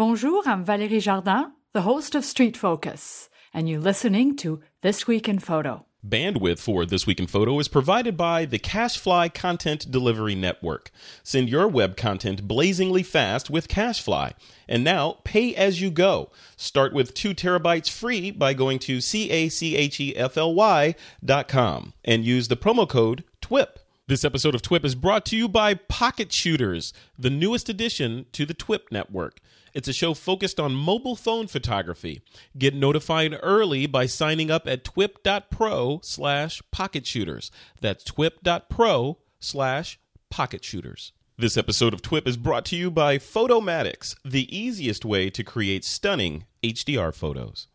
Bonjour, I'm Valérie Jardin, the host of Street Focus, and you're listening to This Week in Photo. Bandwidth for This Week in Photo is provided by the CacheFly Content Delivery Network. Send your web content blazingly fast with CacheFly. And now, pay as you go. Start with 2 terabytes free by going to C-A-C-H-E-F-L-Y dot com and use the promo code TWIP. This episode of TWIP is brought to you by Pocket Shooters, the newest addition to the TWIP network. It's a show focused on mobile phone photography. Get notified early by signing up at twip.pro slash pocket shooters. That's twip.pro slash pocket shooters. This episode of TWIP is brought to you by Photomatix, the easiest way to create stunning HDR photos.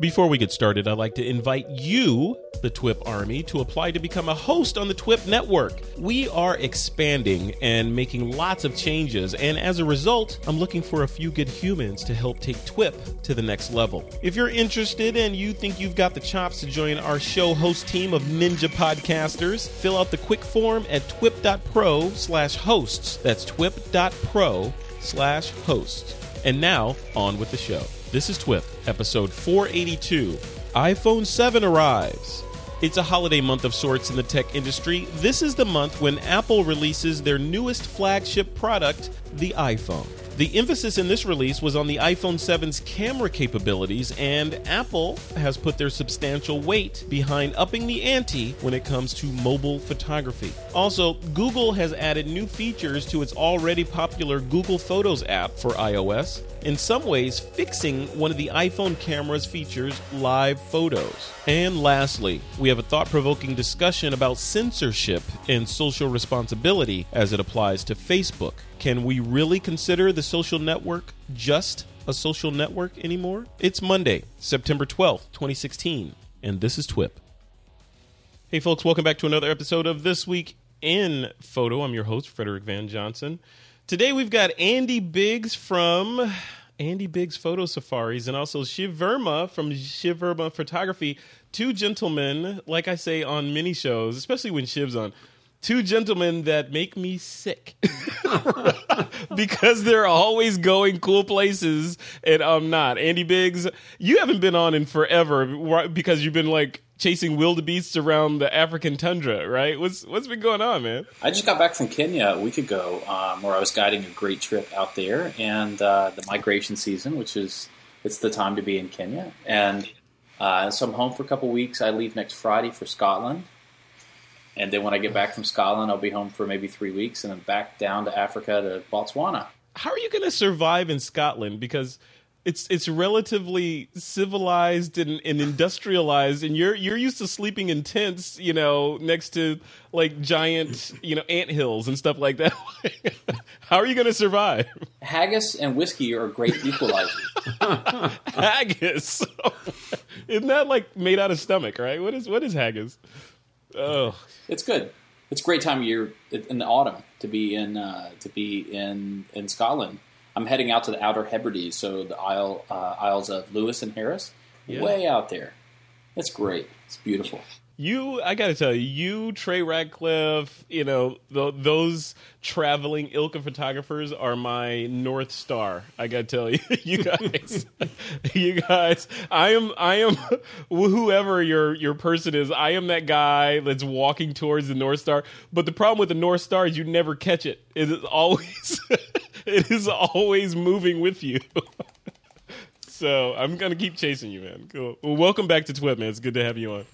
Before we get started, I'd like to invite you, the TWIP Army, to apply to become a host on the TWIP network. We are expanding and making lots of changes, and as a result, I'm looking for a few good humans to help take TWIP to the next level. If you're interested and you think you've got the chops to join our show host team of ninja podcasters, fill out the quick form at twip.pro slash hosts. That's twip.pro slash hosts. And now, on with the show. This is TWIP, episode 482. iPhone 7 arrives. It's a holiday month of sorts in the tech industry. This is the month when Apple releases their newest flagship product, the iPhone. The emphasis in this release was on the iPhone 7's camera capabilities, and Apple has put their substantial weight behind upping the ante when it comes to mobile photography. Also, Google has added new features to its already popular Google Photos app for iOS, in some ways fixing one of the iPhone camera's features, live photos. And lastly, we have a thought provoking discussion about censorship and social responsibility as it applies to Facebook. Can we really consider the social network just a social network anymore? It's Monday, September 12th, 2016, and this is TWIP. Hey, folks, welcome back to another episode of This Week in Photo. I'm your host, Frederick Van Johnson. Today we've got Andy Biggs from Andy Biggs Photo Safaris and also Shiv Verma from Shiv Verma Photography. Two gentlemen, like I say on many shows, especially when Shiv's on, two gentlemen that make me sick because they're always going cool places and I'm not. Andy Biggs, you haven't been on in forever because you've been like chasing wildebeests around the African tundra, right? What's what's been going on, man? I just got back from Kenya a week ago, um, where I was guiding a great trip out there, and uh, the migration season, which is it's the time to be in Kenya, and uh, so I'm home for a couple weeks. I leave next Friday for Scotland, and then when I get back from Scotland, I'll be home for maybe three weeks, and then back down to Africa to Botswana. How are you going to survive in Scotland? Because it's it's relatively civilized and, and, industrialized, and you're you're used to sleeping in tents, you know, next to like giant, you know, ant hills and stuff like that. How are you going to survive? Haggis and whiskey are great equalizer. haggis, isn't that like made out of stomach? Right? What is what is haggis? Oh, it's good. It's a great time of year in the autumn to be in uh, to be in in Scotland. I'm heading out to the Outer Hebrides, so the Isle uh, Isles of Lewis and Harris, yeah. way out there. It's great. It's beautiful. You, I got to tell you, you, Trey Ratcliff, you know, th- those traveling ilk of photographers are my north star. I got to tell you, you guys, you guys, I am, I am, whoever your your person is, I am that guy that's walking towards the north star. But the problem with the north star is you never catch it. It is always, it is always moving with you. so I'm gonna keep chasing you, man. Cool. Well, welcome back to TWIP, man. It's good to have you on.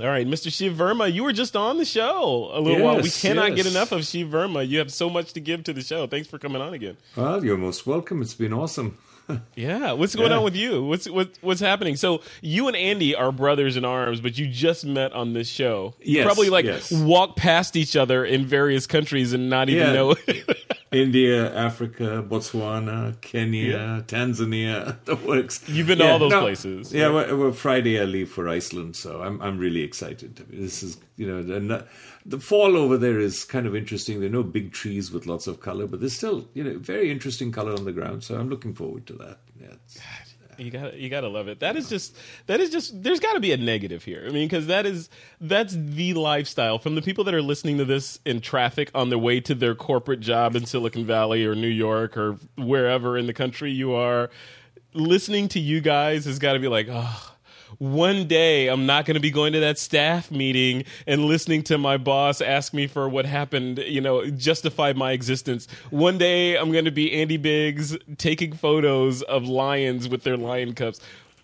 All right, Mr. Shiv Verma, you were just on the show a little yes, while. We cannot yes. get enough of Shiv Verma. You have so much to give to the show. Thanks for coming on again. Well, you're most welcome. It's been awesome. Yeah, what's going yeah. on with you? What's what, what's happening? So you and Andy are brothers in arms, but you just met on this show. Yes, you probably like yes. walk past each other in various countries and not even yeah. know. India, Africa, Botswana, Kenya, yeah. Tanzania, the works. You've been to all those no, places. Yeah, well, well, Friday I leave for Iceland, so I'm I'm really excited. This is you know the, fall over there is kind of interesting. There are no big trees with lots of color, but there's still you know very interesting color on the ground. So I'm looking forward to that. Yeah, You got you got to love it. That is just that is just there's got to be a negative here. I mean, because that is that's the lifestyle from the people that are listening to this in traffic on their way to their corporate job in Silicon Valley or New York or wherever in the country you are. Listening to you guys has got to be like, oh, one day I'm not going to be going to that staff meeting and listening to my boss ask me for what happened, you know, justify my existence. One day I'm going to be Andy Biggs taking photos of lions with their lion cubs.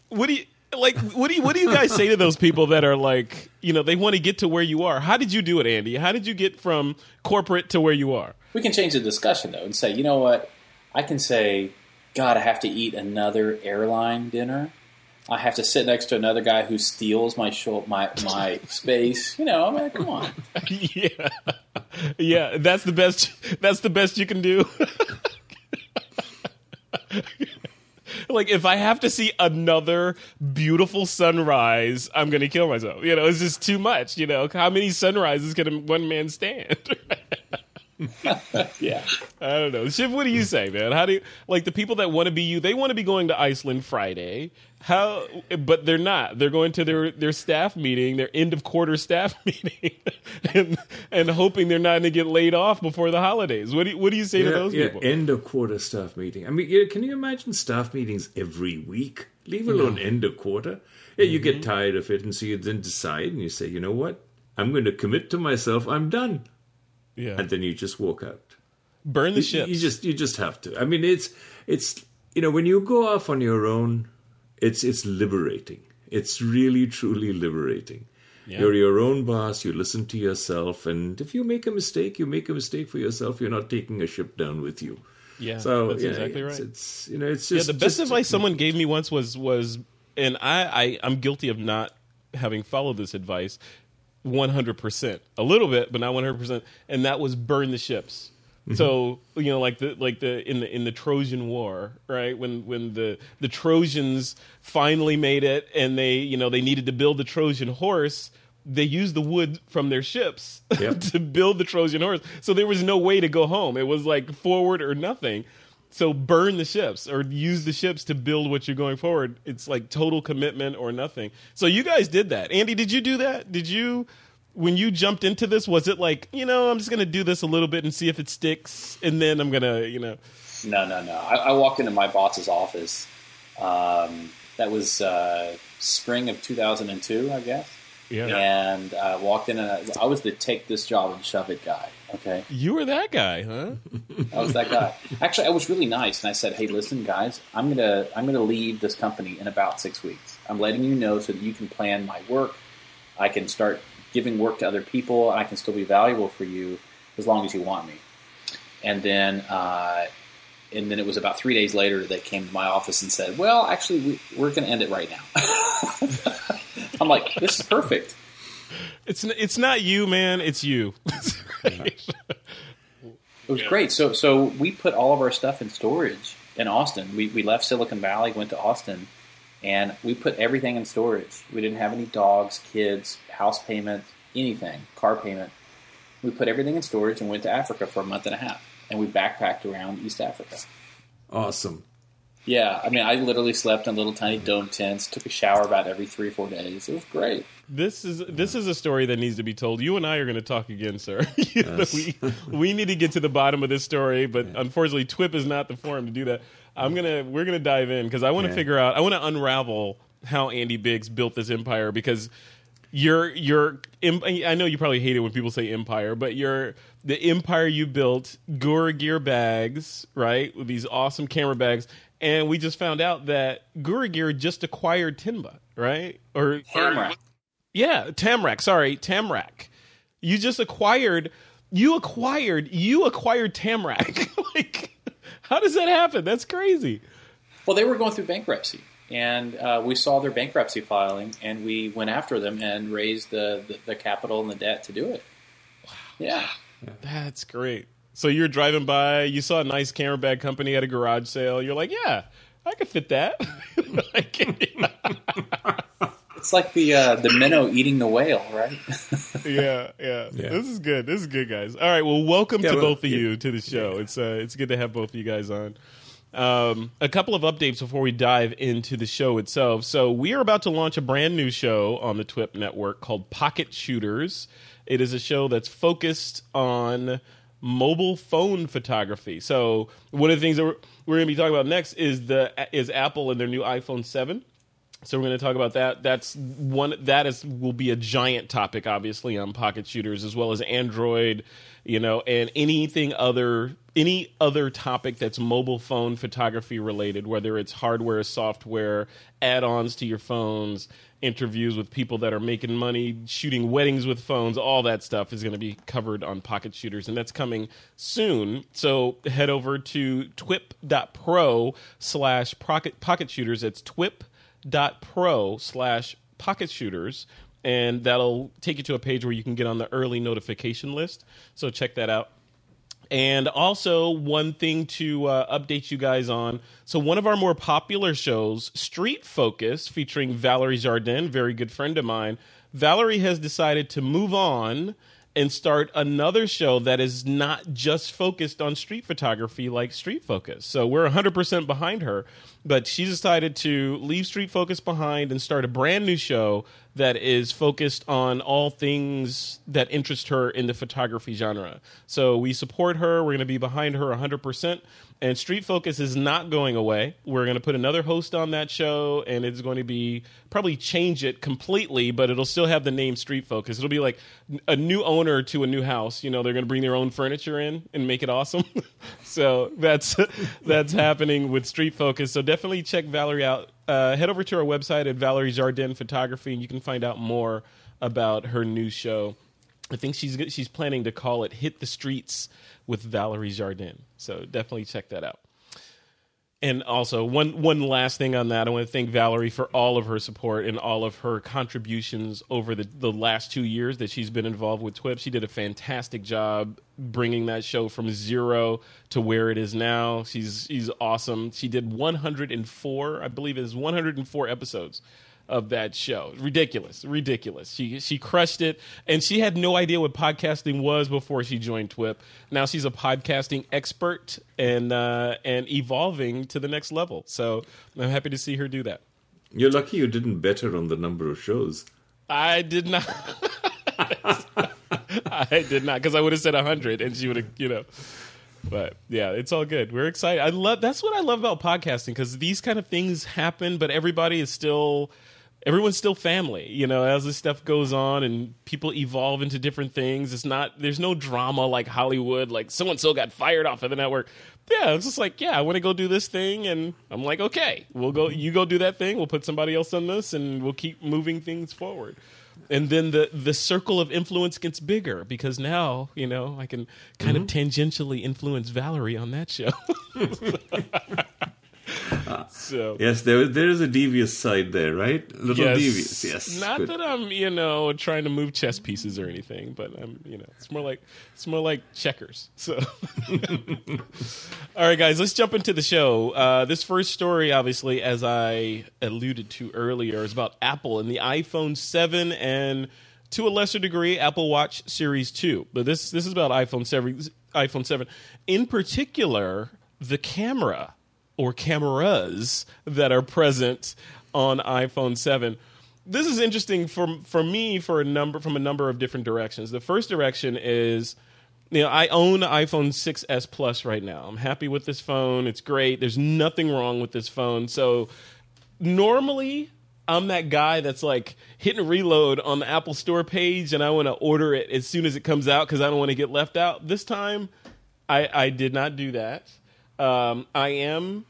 What do you like what do you what do you guys say to those people that are like, you know, they want to get to where you are? How did you do it, Andy? How did you get from corporate to where you are? We can change the discussion though and say, you know what? I can say, God, I have to eat another airline dinner I have to sit next to another guy who steals my my my space. You know, I'm mean, come on. yeah, yeah. That's the best. That's the best you can do. like if I have to see another beautiful sunrise, I'm gonna kill myself. You know, it's just too much. You know, how many sunrises can one man stand? yeah. I don't know. Shiv, what do you say, man? How do you like the people that want to be you? They want to be going to Iceland Friday. How but they're not. They're going to their their staff meeting, their end of quarter staff meeting and and hoping they're not going to get laid off before the holidays. What do you, what do you say yeah, to those yeah, people? End of quarter staff meeting. I mean, yeah, can you imagine staff meetings every week? Leave alone no. end of quarter. Yeah, you mm-hmm. get tired of it and so you then decide and you say, "You know what? I'm going to commit to myself. I'm done." Yeah. And then you just walk out. Burn the ship. You just you just have to. I mean, it's it's you know when you go off on your own, it's it's liberating. It's really truly liberating. Yeah. You're your own boss. You listen to yourself, and if you make a mistake, you make a mistake for yourself. You're not taking a ship down with you. Yeah, so that's yeah, exactly it's, right. It's you know, it's just yeah. The best just, advice someone mm-hmm. gave me once was was, and I, I I'm guilty of not having followed this advice. 100%. A little bit, but not 100%. And that was burn the ships. Mm-hmm. So, you know, like the like the in the in the Trojan War, right? When when the the Trojans finally made it and they, you know, they needed to build the Trojan horse, they used the wood from their ships yep. to build the Trojan horse. So there was no way to go home. It was like forward or nothing. So burn the ships or use the ships to build what you're going forward. It's like total commitment or nothing. So you guys did that. Andy, did you do that? Did you when you jumped into this, was it like, you know, I'm just gonna do this a little bit and see if it sticks and then I'm gonna, you know No, no, no. I, I walked into my boss's office. Um, that was uh, spring of 2002, I guess. Yeah. And uh, walked in, and I, I, was the take this job and shove it guy. Okay. You were that guy, huh? I was that guy. Actually, I was really nice, and I said, "Hey, listen, guys, I'm gonna I'm gonna leave this company in about six weeks. I'm letting you know so that you can plan my work. I can start giving work to other people, and I can still be valuable for you as long as you want me." And then. Uh, and then it was about three days later they came to my office and said, "Well, actually, we, we're going to end it right now." I'm like, this is perfect. It's it's not you, man. It's you. it was great. So so we put all of our stuff in storage in Austin. We we left Silicon Valley, went to Austin, and we put everything in storage. We didn't have any dogs, kids, house payment, anything, car payment. We put everything in storage and went to Africa for a month and a half, and we backpacked around East Africa. Awesome. Yeah, I mean, I literally slept in little tiny dome tents. Took a shower about every three or four days. It was great. This is this is a story that needs to be told. You and I are going to talk again, sir. yes. we we need to get to the bottom of this story, but yeah. unfortunately, TWIP is not the forum to do that. I'm gonna we're gonna dive in because I want to yeah. figure out. I want to unravel how Andy Biggs built this empire because your your I know you probably hate it when people say empire, but your the empire you built, Gura Gear bags, right? With these awesome camera bags and we just found out that Gura Gear just acquired Tenba, right? Or Tamrac. Yeah, Tamrac. Sorry, Tamrac. You just acquired. You acquired. You acquired Tamrac. like, how does that happen? That's crazy. Well, they were going through bankruptcy, and uh, we saw their bankruptcy filing, and we went after them and raised the, the, the capital and the debt to do it. Wow. Yeah. That's great. So you're driving by, you saw a nice camera bag company at a garage sale. You're like, yeah, I could fit that. it's like the uh, the minnow eating the whale, right? yeah, yeah, yeah, This is good. This is good, guys. All right. Well, welcome yeah, to well, both of yeah, you to the show. It's uh, it's good to have both of you guys on. Um, a couple of updates before we dive into the show itself. So, we are about to launch a brand new show on the TWIP network called Pocket Shooters. It is a show that's focused on mobile phone photography. So, one of the things that we're, we're going to be talking about next is the is Apple and their new iPhone 7. So we're going to talk about that. That's one that is will be a giant topic, obviously, on pocket shooters as well as Android, you know, and anything other any other topic that's mobile phone photography related, whether it's hardware, software, add-ons to your phones, interviews with people that are making money, shooting weddings with phones, all that stuff is going to be covered on pocket shooters, and that's coming soon. So head over to twip.pro slash pocket shooters. It's twip.pro slash pocket shooters and that'll take you to a page where you can get on the early notification list. So check that out. And also one thing to uh, update you guys on. So one of our more popular shows street focus featuring valerie jardin very good friend of mine valerie has decided to move on and start another show that is not just focused on street photography like Street Focus. So we're 100% behind her, but she decided to leave Street Focus behind and start a brand new show that is focused on all things that interest her in the photography genre. So we support her, we're going to be behind her 100% and Street Focus is not going away. We're going to put another host on that show, and it's going to be probably change it completely, but it'll still have the name Street Focus. It'll be like a new owner to a new house. You know, they're going to bring their own furniture in and make it awesome. so that's that's happening with Street Focus. So definitely check Valerie out. Uh, head over to our website at Valerie Jardin Photography, and you can find out more about her new show. I think she's she's planning to call it "Hit the Streets." with Valerie Jardin. So definitely check that out. And also, one one last thing on that, I want to thank Valerie for all of her support and all of her contributions over the, the last two years that she's been involved with TWIP. She did a fantastic job bringing that show from zero to where it is now. She's she's awesome. She did 104, I believe it is 104 episodes of that show. Ridiculous, ridiculous. She she crushed it, and she had no idea what podcasting was before she joined TWIP. Now she's a podcasting expert and uh, and evolving to the next level. So I'm happy to see her do that. You're lucky you didn't bet her on the number of shows. I did not. I did not because I would have said hundred, and she would have, you know. But yeah, it's all good. We're excited. I love that's what I love about podcasting because these kind of things happen, but everybody is still everyone's still family, you know, as this stuff goes on and people evolve into different things. It's not, there's no drama like Hollywood, like so and so got fired off of the network. Yeah, it's just like, yeah, I want to go do this thing. And I'm like, okay, we'll go, you go do that thing. We'll put somebody else on this and we'll keep moving things forward. And then the, the circle of influence gets bigger because now, you know, I can kind mm-hmm. of tangentially influence Valerie on that show. so yes, there there is a devious side there, right? A little yes, devious, yes. Not Good. that I'm, you know, trying to move chess pieces or anything, but I'm, you know, it's more like it's more like checkers. So, all right, guys, let's jump into the show. Uh, this first story, obviously, as I alluded to earlier, is about Apple and the iPhone Seven and to a lesser degree Apple Watch Series 2. But this this is about iPhone 7 iPhone 7. In particular, the camera or cameras that are present on iPhone 7. This is interesting for for me for a number from a number of different directions. The first direction is you know, I own iPhone 6s Plus right now. I'm happy with this phone. It's great. There's nothing wrong with this phone. So normally I'm that guy that's like hitting reload on the Apple Store page and I want to order it as soon as it comes out because I don't want to get left out. This time, I, I did not do that. Um, I am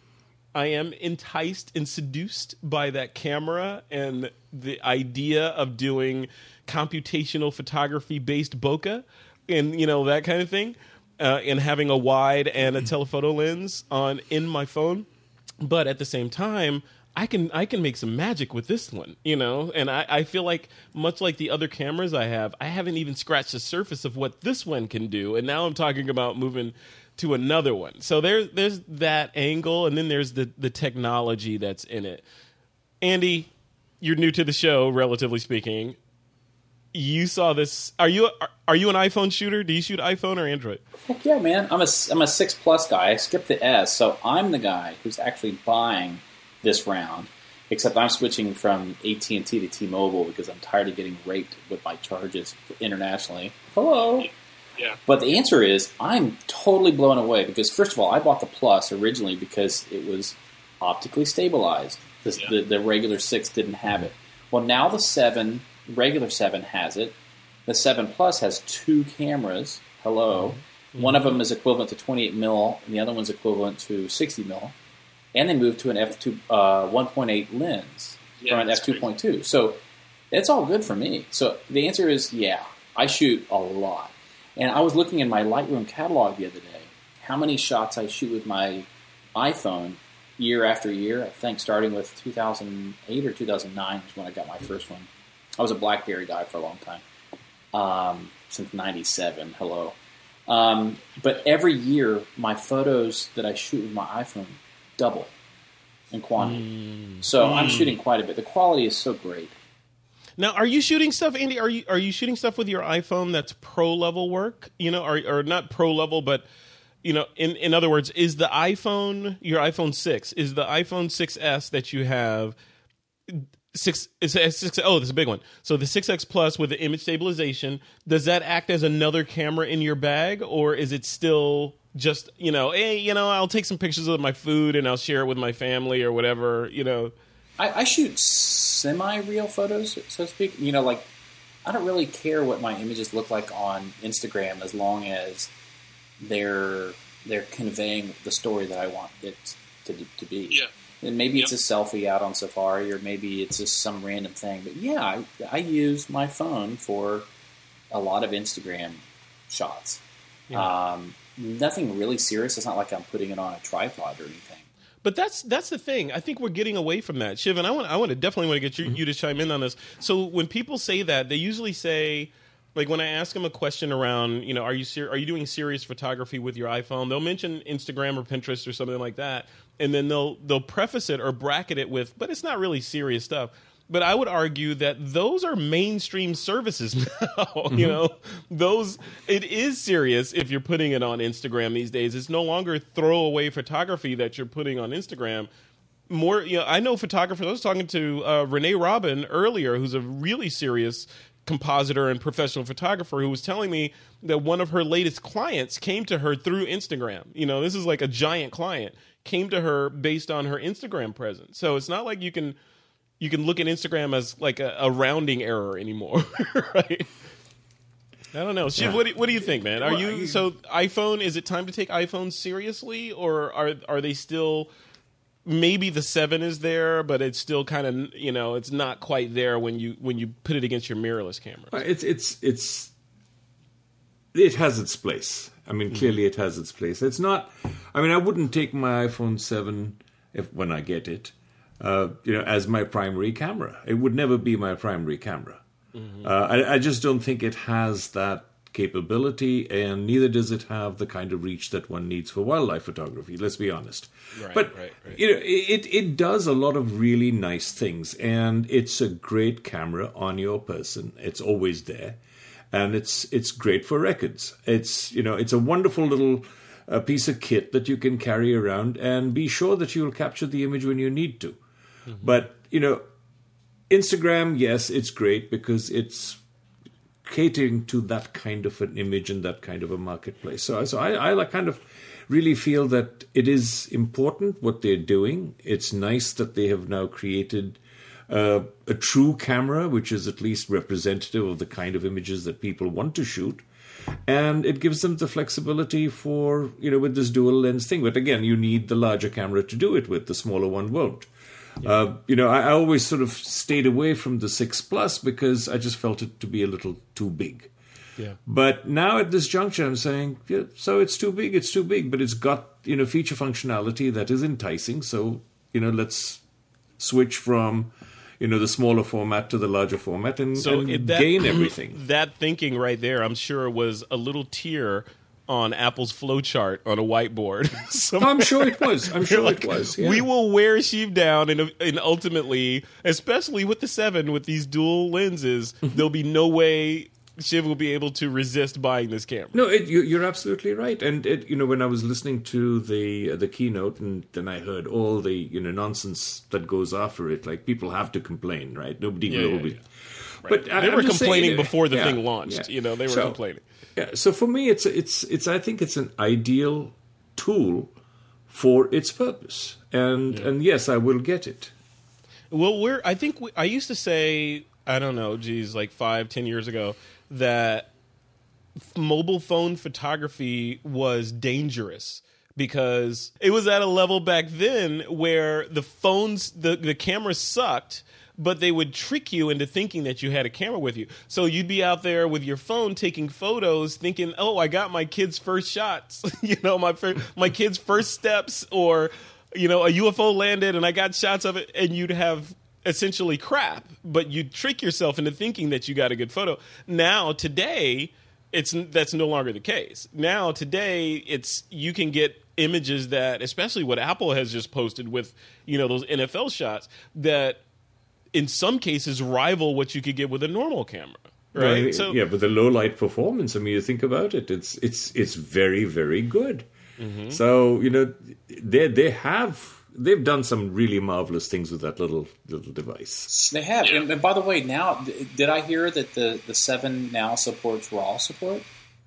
I am enticed and seduced by that camera and the idea of doing computational photography based bokeh and you know that kind of thing uh, and having a wide and a telephoto lens on in my phone. But at the same time I can I can make some magic with this one, you know, and I, I feel like much like the other cameras I have, I haven't even scratched the surface of what this one can do, and now I'm talking about moving to another one. So there's there's that angle, and then there's the the technology that's in it. Andy, you're new to the show, relatively speaking. you saw this. Are you are, are you an iPhone shooter? Do you shoot iPhone or Android? Heck yeah, man. I'm a I'm a six plus guy. I skipped the S, so I'm the guy who's actually buying this round. Except I'm switching from AT and T to T-Mobile because I'm tired of getting raped with my charges internationally. Hello. Yeah. But the answer is I'm totally blown away because first of all, I bought the Plus originally because it was optically stabilized. The, Yeah. the, the regular six didn't have it. Well, now the seven, regular seven has it. The seven Plus has two cameras. Hello. One of them is equivalent to 28 mil, and the other one's equivalent to 60 mil. And they moved to an f2 uh, 1.8 lens Yeah, from an f2.2. So it's all good for me. So the answer is yeah, I shoot a lot. And I was looking in my Lightroom catalog the other day, how many shots I shoot with my iPhone year after year. I think starting with 2008 or 2009 is when I got my first one. I was a BlackBerry guy for a long time, um, since '97. Hello, um, but every year my photos that I shoot with my iPhone double in quantity. So I'm shooting quite a bit. The quality is so great. Now, are you shooting stuff, Andy? Are you are you shooting stuff with your iPhone that's pro level work? You know, or or not pro level, but you know, in in other words, is the iPhone your iPhone six is the iPhone 6s that you have six is a oh this is a big one so the 6s plus with the image stabilization does that act as another camera in your bag or is it still just you know hey you know i'll take some pictures of my food and i'll share it with my family or whatever you know I, I shoot semi-real photos, so to speak. You know, like I don't really care what my images look like on Instagram as long as they're they're conveying the story that I want it to, to be. Yeah. And maybe it's a selfie out on Safari, or maybe it's just some random thing. But yeah, I, I use my phone for a lot of Instagram shots. Um, nothing really serious. It's not like I'm putting it on a tripod or anything. But that's that's the thing. I think we're getting away from that, Shiv. And I want I want to definitely want to get you, mm-hmm. you to chime in on this. So when people say that, they usually say, like when I ask them a question around, you know, are you ser- are you doing serious photography with your iPhone? They'll mention Instagram or Pinterest or something like that, and then they'll they'll preface it or bracket it with, but it's not really serious stuff. But I would argue that those are mainstream services now. You know, those it is serious if you're putting it on Instagram these days. It's no longer throwaway photography that you're putting on Instagram. More, you know, I know photographers. I was talking to uh, Renee Robyn earlier, who's a really serious compositor and professional photographer, who was telling me that one of her latest clients came to her through Instagram. You know, this is like a giant client came to her based on her Instagram presence. So it's not like you can you can look at Instagram as like a, a rounding error anymore, right? I don't know. Shiv, Yeah. what, do, what do you think, man? Are you so iPhone? Is it time to take iPhone seriously, or are are they still? Maybe the seven is there, but it's still kind of you know it's not quite there when you when you put it against your mirrorless camera. Uh, It's it's it's it has its place. I mean, clearly it has its place. It's not. I mean, I wouldn't take my iPhone seven if when I get it, uh, you know, as my primary camera. It would never be my primary camera. Uh, I, I just don't think it has that capability, and neither does it have the kind of reach that one needs for wildlife photography. Let's be honest. Right, but right, right. you know, it it does a lot of really nice things, and it's a great camera on your person. It's always there, and it's it's great for records. It's you know, it's a wonderful little uh, piece of kit that you can carry around and be sure that you'll capture the image when you need to. But you know, Instagram, yes, it's great because it's catering to that kind of an image and that kind of a marketplace. So, so I, I kind of really feel that it is important what they're doing. It's nice that they have now created uh, a true camera, which is at least representative of the kind of images that people want to shoot. And it gives them the flexibility for, you know, with this dual lens thing. But again, you need the larger camera to do it with, the smaller one won't. Uh, you know, I, I always sort of stayed away from the 6 Plus because I just felt it to be a little too big. Yeah. But now at this juncture, I'm saying, yeah, so it's too big, it's too big, but it's got, you know, feature functionality that is enticing. So, you know, let's switch from, you know, the smaller format to the larger format and, So and that, gain everything. That thinking right there, I'm sure, was a little tear on Apple's flowchart on a whiteboard. I'm sure it was. I'm sure like, it was. Yeah. We will wear Shiv down, and, and ultimately, especially with the seven with these dual lenses, there'll be no way Shiv will be able to resist buying this camera. No, it, you, are absolutely right. And it, you know, when I was listening to the uh, the keynote, and then I heard all the you know nonsense that goes after it, like people have to complain, right? Nobody yeah, will yeah, be. Yeah. Right. But I, they were complaining saying, before the thing launched. You know, they were so, complaining. Yeah. So for me, it's it's it's. I think it's an ideal tool for its purpose, and and yes, I will get it. Well, we're. I think we, I used to say I don't know, geez, like five, ten years ago that mobile phone photography was dangerous because it was at a level back then where the phones the, the cameras sucked but they would trick you into thinking that you had a camera with you. So you'd be out there with your phone taking photos, thinking, "Oh, I got my kid's first shots," you know, my my kid's first steps, or you know, a UFO landed and I got shots of it, and you'd have essentially crap, but you trick yourself into thinking that you got a good photo. Now, today, it's that's no longer the case. Now, today, it's you can get images that, especially what Apple has just posted with you know those NFL shots that, in some cases, rival what you could get with a normal camera. Right. right. So, yeah, but the low light performance. I mean, you think about it. It's it's it's very very good. Mm-hmm. So you know, they they have they've done some really marvelous things with that little little device. They have, yeah. and, by the way, now did I hear that the the seven now supports RAW support?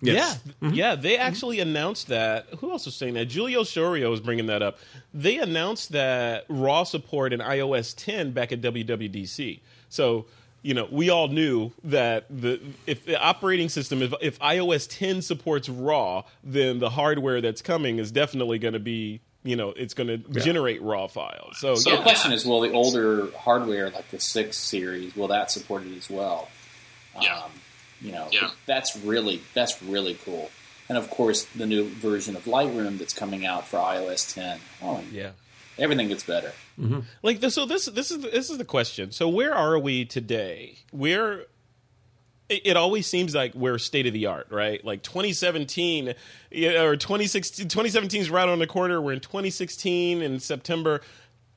Yes. Yeah, mm-hmm. yeah. They actually mm-hmm. announced that. Who else was saying that? Julio Chiorio was bringing that up. They announced that RAW support in iOS 10 back at WWDC. So you know, we all knew that the if the operating system, if, if iOS 10 supports RAW, then the hardware that's coming is definitely going to be you know it's going to yeah. generate raw files. So, so yeah. the question is, will the older hardware like the six series will that support it as well? Yeah. Um, you know, yeah. that's really that's really cool. And of course, the new version of Lightroom that's coming out for iOS 10. Oh, yeah. Everything gets better. Mm-hmm. Like the, so, this this is this is the question. So, where are we today? Where it always seems like we're state of the art, right? Like 2017 or 2016, 2017 is right on the corner. We're in 2016 in September.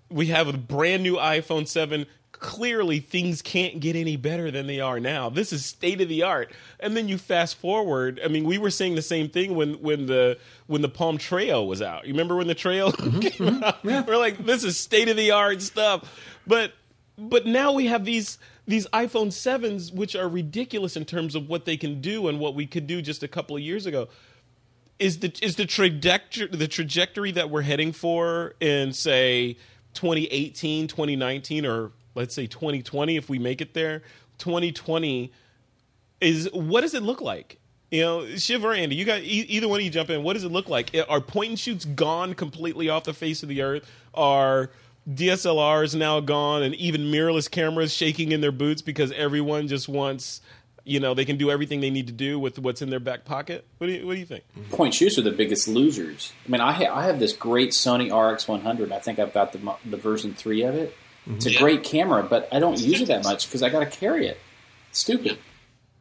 We have a brand new iPhone 7. Clearly, things can't get any better than they are now. This is state of the art. And then you fast forward. I mean, we were saying the same thing when when the when the Palm Treo was out. You remember when the Treo mm-hmm. came mm-hmm. out? Yeah. We're like, this is state of the art stuff. But but now we have these these iPhone 7s, which are ridiculous in terms of what they can do and what we could do just a couple of years ago. Is the is the trajectory the trajectory that we're heading for in say 2018, 2019, or let's say 2020 if we make it there, 2020 is what does it look like? You know, Shiv or Andy, you got e- either one of you jump in. What does it look like? Are point and shoots gone completely off the face of the earth? Are DSLRs now gone and even mirrorless cameras shaking in their boots because everyone just wants you know they can do everything they need to do with what's in their back pocket. What do you What do you think? Point shoots are the biggest losers. I mean, I ha- I have this great Sony RX100. I think I've got the the version three of it. It's a yeah. great camera, but I don't use it that much because I got to carry it. It's stupid.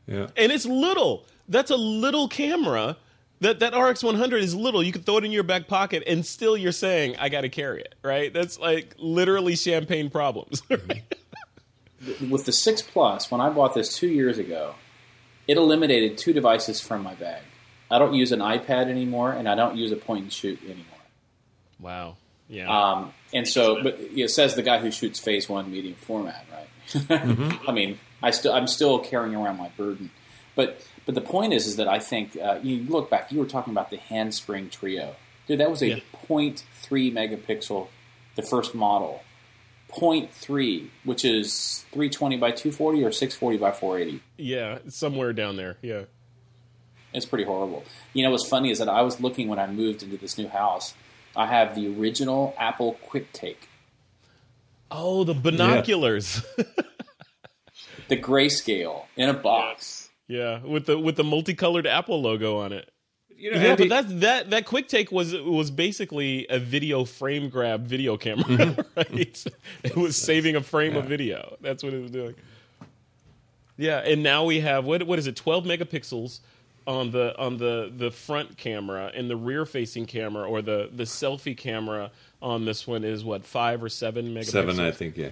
Yeah, and it's little. That's a little camera that that RX 100 is little. You can throw it in your back pocket, and still you're saying, "I got to carry it." Right? That's like literally champagne problems. With the six plus, when I bought this two years ago, it eliminated two devices from my bag. I don't use an iPad anymore, and I don't use a point and shoot anymore. Wow. Yeah. Um, and so, but it says the guy who shoots phase one medium format, right? mm-hmm. I mean, I still I'm still carrying around my burden, but but the point is, is that I think uh, you look back. You were talking about the Handspring Treo, dude. That was a yeah. 0.3 megapixel, the first model. 0.3, which is 320 by 240 or 640 by 480. Yeah, somewhere down there. Yeah, it's pretty horrible. You know what's funny is that I was looking when I moved into this new house. I have the original Apple QuickTake. Oh, the binoculars. Yeah. the grayscale in a box. Yeah, with the with the multicolored Apple logo on it. You know, yeah, but that that that QuickTake was was basically a video frame grab video camera, mm-hmm. right? it was saving a frame yeah. of video. That's what it was doing. Yeah, and now we have what what is it? Twelve megapixels, on the on the the front camera and the rear facing camera or the the selfie camera on this one is what five or seven megapixels. Seven, I think. Yeah,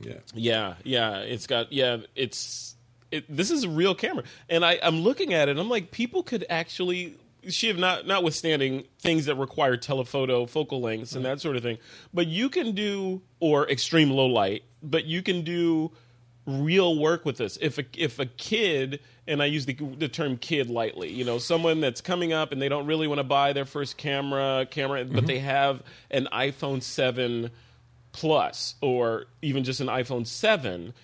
yeah, yeah, yeah. It's got yeah. It's it, this is a real camera, and I I'm looking at it. I'm like, people could actually. She have not notwithstanding things that require telephoto focal lengths and that sort of thing, but you can do or extreme low light, but you can do real work with this. If a if a kid and I use the, the term kid lightly, you know, someone that's coming up and they don't really want to buy their first camera camera, mm-hmm. but they have an iPhone seven plus or even just an iPhone seven,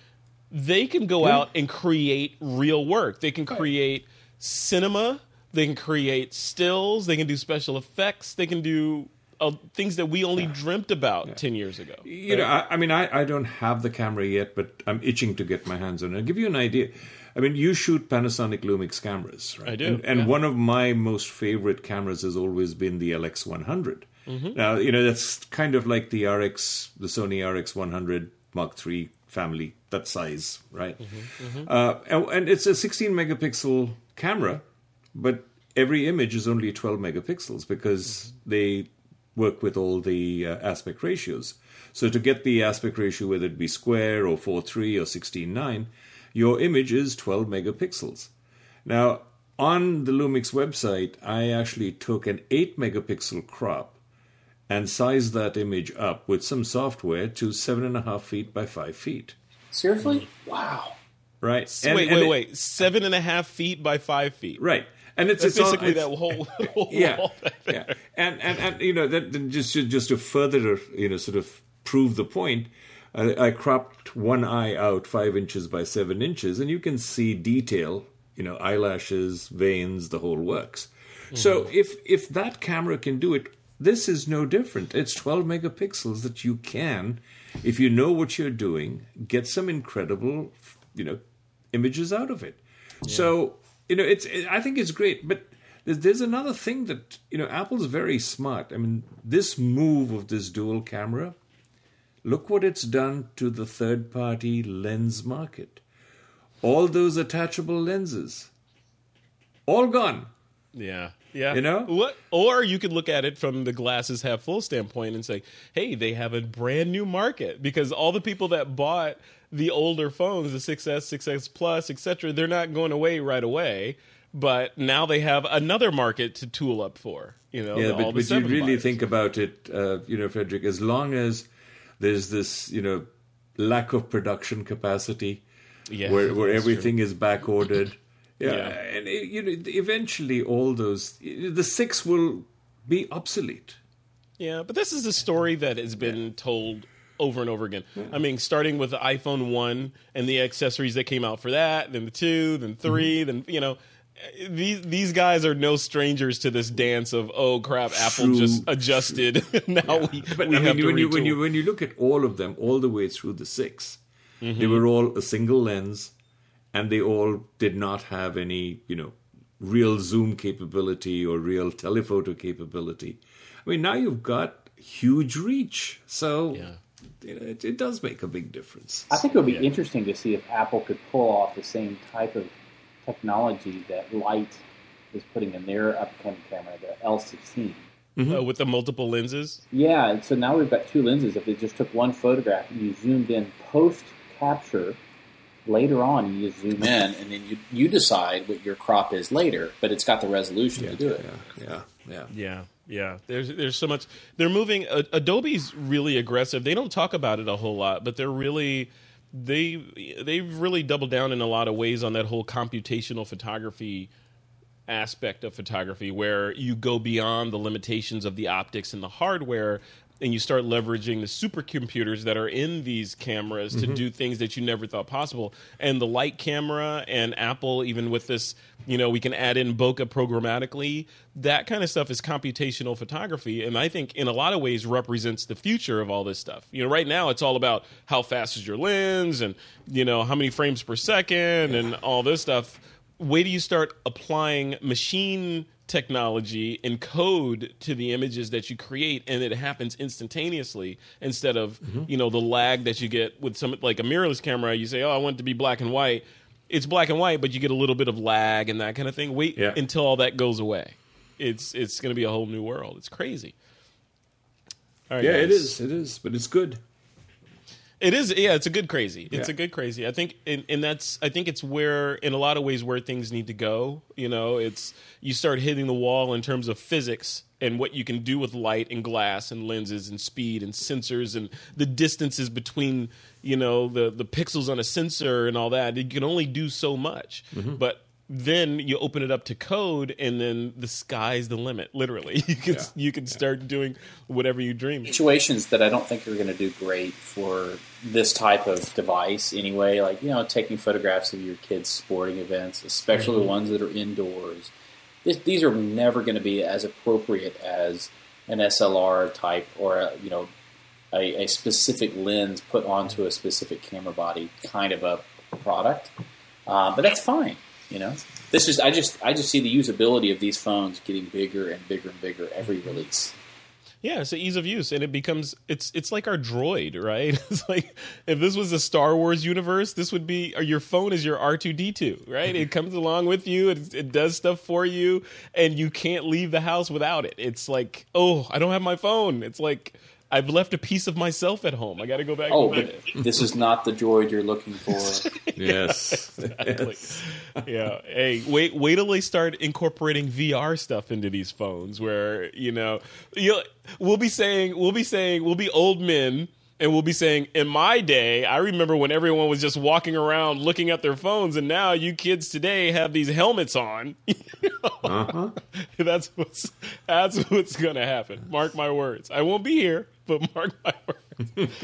they can go out and create real work. They can create cinema. They can create stills. They can do special effects. They can do uh, things that we only yeah. dreamt about yeah. 10 years ago. You right? know, I, I mean, I, I don't have the camera yet, but I'm itching to get my hands on it. I'll give you an idea. I mean, you shoot Panasonic Lumix cameras, right? I do. And, and yeah. one of my most favorite cameras has always been the LX100. Mm-hmm. Now, you know, that's kind of like the RX, the Sony RX100 Mark III family, that size, right? Mm-hmm. Mm-hmm. Uh, and, and, it's a 16 megapixel camera, but every image is only 12 megapixels because mm-hmm. they work with all the uh, aspect ratios. So to get the aspect ratio, whether it be square or 4.3 or 16.9, your image is 12 megapixels. Now, on the Lumix website, I actually took an 8 megapixel crop and sized that image up with some software to 7.5 feet by 5 feet. Seriously? Mm. Wow. Right. And, wait, wait, wait. Seven and a half feet by five feet. Right and it's, it's basically it's, that whole, whole yeah, wall yeah, and and and you know that just just to further you know sort of prove the point, I, I cropped one eye out five inches by seven inches, and you can see detail, you know, eyelashes, veins, the whole works. Mm-hmm. So if if that camera can do it, this is no different. It's 12 megapixels that you can, if you know what you're doing, get some incredible, you know, images out of it. Yeah. So you know, it's it, I think it's great, but there's, there's another thing that you know Apple's very smart. I mean, this move of this dual camera, look what it's done to the third-party lens market. All those attachable lenses, all gone. Yeah. Yeah. You know? What or you could look at it from the glasses half full standpoint and say, "Hey, they have a brand new market because all the people that bought the older phones, the 6S, 6S Plus, etc., they're not going away right away. But now they have another market to tool up for. You know, yeah, but, but you really buyers. think about it, uh, you know, Frederick. As long as there's this, you know, lack of production capacity, yeah, where where everything true. is back ordered. Yeah, yeah. and it, you know, eventually all those the six will be obsolete. Yeah, but this is a story that has been yeah. told over and over again. I mean, starting with the iPhone 1 and the accessories that came out for that, then the 2, then 3, mm-hmm. then, you know, these these guys are no strangers to this dance of oh crap Apple True. just adjusted now yeah. we but we I mean when you when you when you look at all of them all the way through the 6 mm-hmm. they were all a single lens and they all did not have any you know real zoom capability or real telephoto capability I mean now you've got huge reach so yeah you know, it, it, does make a big difference. I think it would be yeah. interesting to see if Apple could pull off the same type of technology that Light is putting in their upcoming camera, the L16. Mm-hmm. Uh, with the multiple lenses? Yeah, so now we've got two lenses. If they just took one photograph and you zoomed in post capture, later on you zoom in and then you, you decide what your crop is later, but it's got the resolution yeah, to do it. Yeah, yeah, yeah. Yeah. Yeah, there's there's so much. They're moving. Uh, Adobe's really aggressive. They don't talk about it a whole lot, but they're really they they've really doubled down in a lot of ways on that whole computational photography aspect of photography where you go beyond the limitations of the optics and the hardware and you start leveraging the supercomputers that are in these cameras mm-hmm. to do things that you never thought possible. And the light camera and Apple, even with this, you know, we can add in bokeh programmatically. That kind of stuff is computational photography, and I think in a lot of ways represents the future of all this stuff. You know, right now it's all about how fast is your lens and you know how many frames per second and all this stuff. Where do you start applying machine technology and code to the images that you create and it happens instantaneously instead of mm-hmm. you know the lag that you get with some like a mirrorless camera you say oh i want it to be black and white it's black and white, but you get a little bit of lag and that kind of thing. Wait Yeah. until all that goes away. It's it's going to be a whole new world. It's crazy. All right, Yeah, it guys. is. It is, but it's good. It is, yeah. It's a good crazy. It's Yeah. a good crazy. I think, and, and that's, I think it's where, in a lot of ways, where things need to go. You know, it's you start hitting the wall in terms of physics and what you can do with light and glass and lenses and speed and sensors and the distances between, you know, the the pixels on a sensor and all that. You can only do so much, Mm-hmm. but. Then you open it up to code, and then the sky's the limit. Literally, you can Yeah. you can start doing whatever you dream. situations that I don't think are going to do great for this type of device anyway. Like you know, taking photographs of your kids' sporting events, especially the ones that are indoors. This, these are never going to be as appropriate as an SLR type or a, you know a, a specific lens put onto a specific camera body kind of a product. Uh, but that's fine. You know, this is I just I just see the usability of these phones getting bigger and bigger and bigger every release. Yeah, it's the ease of use, and it becomes it's it's like our droid, right? It's like if this was a Star Wars universe, this would be or your phone is your R two D two, right? It comes along with you, it, it does stuff for you, and you can't leave the house without it. It's like, oh, I don't have my phone. It's like I've left a piece of myself at home. I got to go back. Oh, but this is not the droid you're looking for. Yes. Exactly. yeah. Hey, wait wait till they start incorporating VR stuff into these phones where, you know, you'll we'll be saying we'll be saying we'll be old men and we'll be saying in my day, I remember when everyone was just walking around looking at their phones and now you kids today have these helmets on. Uh-huh. that's what's that's what's going to happen. Mark my words. I won't be here, but mark my words.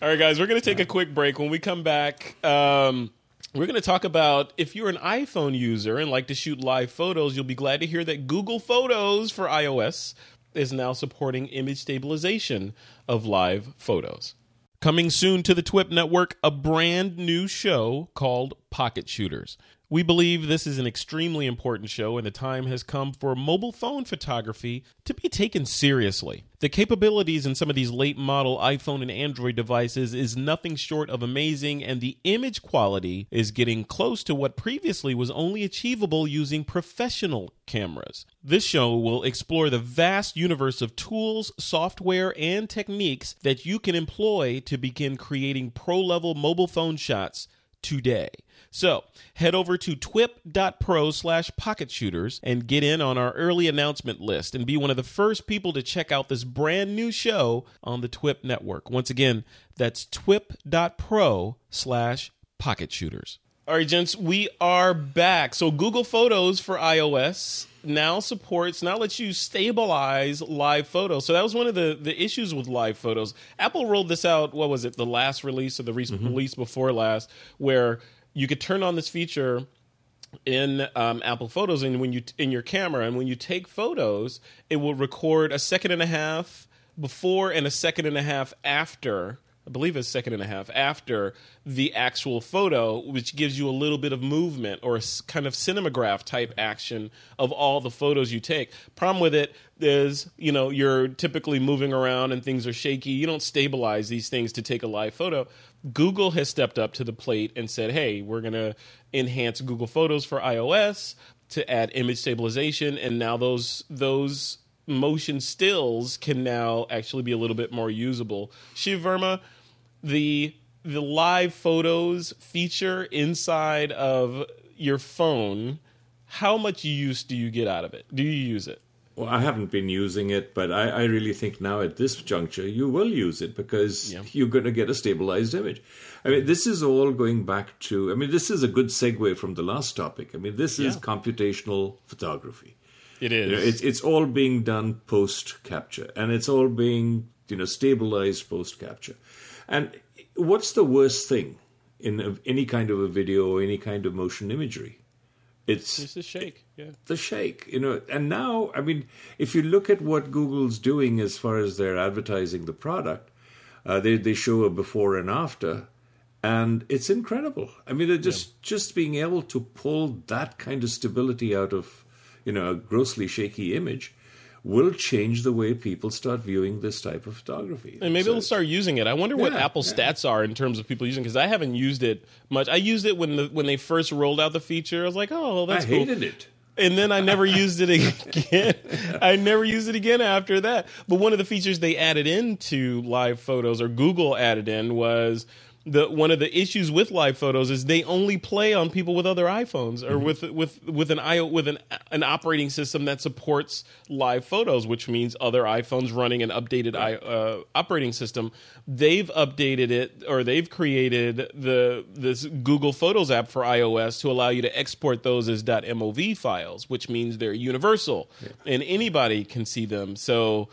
All right, guys, we're going to take a quick break. When we come back, um, we're going to talk about if you're an iPhone user and like to shoot live photos, you'll be glad to hear that Google Photos for iOS is now supporting image stabilization of live photos. Coming soon to the TWIP network, a brand new show called Pocket Shooters. We believe this is an extremely important show, and the time has come for mobile phone photography to be taken seriously. The capabilities in some of these late model iPhone and Android devices is nothing short of amazing, and the image quality is getting close to what previously was only achievable using professional cameras. This show will explore the vast universe of tools, software, and techniques that you can employ to begin creating pro level mobile phone shots today. So head over to twip.pro slash pocket shooters and get in on our early announcement list and be one of the first people to check out this brand new show on the TWIP network. Once again, that's twip.pro slash pocket shooters. All right, gents, we are back. So Google Photos for iOS now supports, now lets you stabilize live photos. So that was one of the, the issues with live photos. Apple rolled this out, what was it, the last release or the re- mm-hmm. release before last, where you could turn on this feature in um, Apple Photos and when you in your camera and when you take photos, it will record a second and a half before and a second and a half after. I believe it's second and a half after the actual photo, which gives you a little bit of movement or a kind of cinematograph type action of all the photos you take. Problem with it is, you know, you're typically moving around and things are shaky. You don't stabilize these things to take a live photo. Google has stepped up to the plate and said, hey, we're going to enhance Google Photos for iOS to add image stabilization. And now those, those motion stills can now actually be a little bit more usable. Shiv Verma, the the live photos feature inside of your phone, how much use do you get out of it? Do you use it? Well, I haven't been using it, but I, I really think now at this juncture you will use it because Yeah. you're going to get a stabilized image. I mean, this is all going back to. I mean, this is a good segue from the last topic. I mean, this is Yeah. computational photography. It is. You know, it's it's all being done post capture, and it's all being you know stabilized post capture. And what's the worst thing in any kind of a video or any kind of motion imagery? It's Just a shake. Yeah. the shake, you know. And now, I mean, if you look at what Google's doing as far as they're advertising the product, uh, they they show a before and after, and it's incredible. I mean, they're just just being able to pull that kind of stability out of you know a grossly shaky image will change the way people start viewing this type of photography. And maybe So they'll start using it. I wonder what Yeah, Apple yeah. stats are in terms of people using because I haven't used it much. I used it when the when they first rolled out the feature. I was like, oh, well, I that's cool. hated it. and then I never used it again. I never used it again after that. But one of the features they added into live photos, or Google added in, was the one of the issues with live photos is they only play on people with other iPhones or with with with an i with an an operating system that supports live photos, which means other iPhones running an updated i uh, operating system. They've updated it or they've created the this Google Photos app for iOS to allow you to export those as .mov files, which means they're universal and anybody can see them. So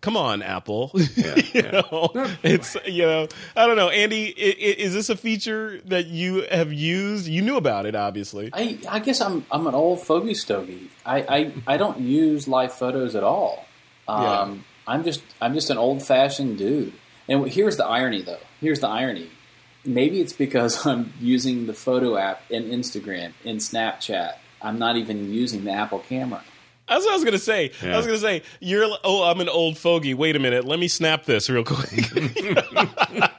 come on apple you know it's you know i don't know andy i- i- is this a feature that you have used you knew about it obviously I, I guess I'm I'm an old fogey stogie. I, I, I don't use live photos at all. Um, I'm just I'm just an old fashioned dude. And here's the irony, though. Here's the irony. Maybe it's because I'm using the photo app in Instagram, in Snapchat. I'm not even using the Apple camera. That's what i was gonna say i was gonna say you're oh i'm an old fogey wait a minute let me snap this real quick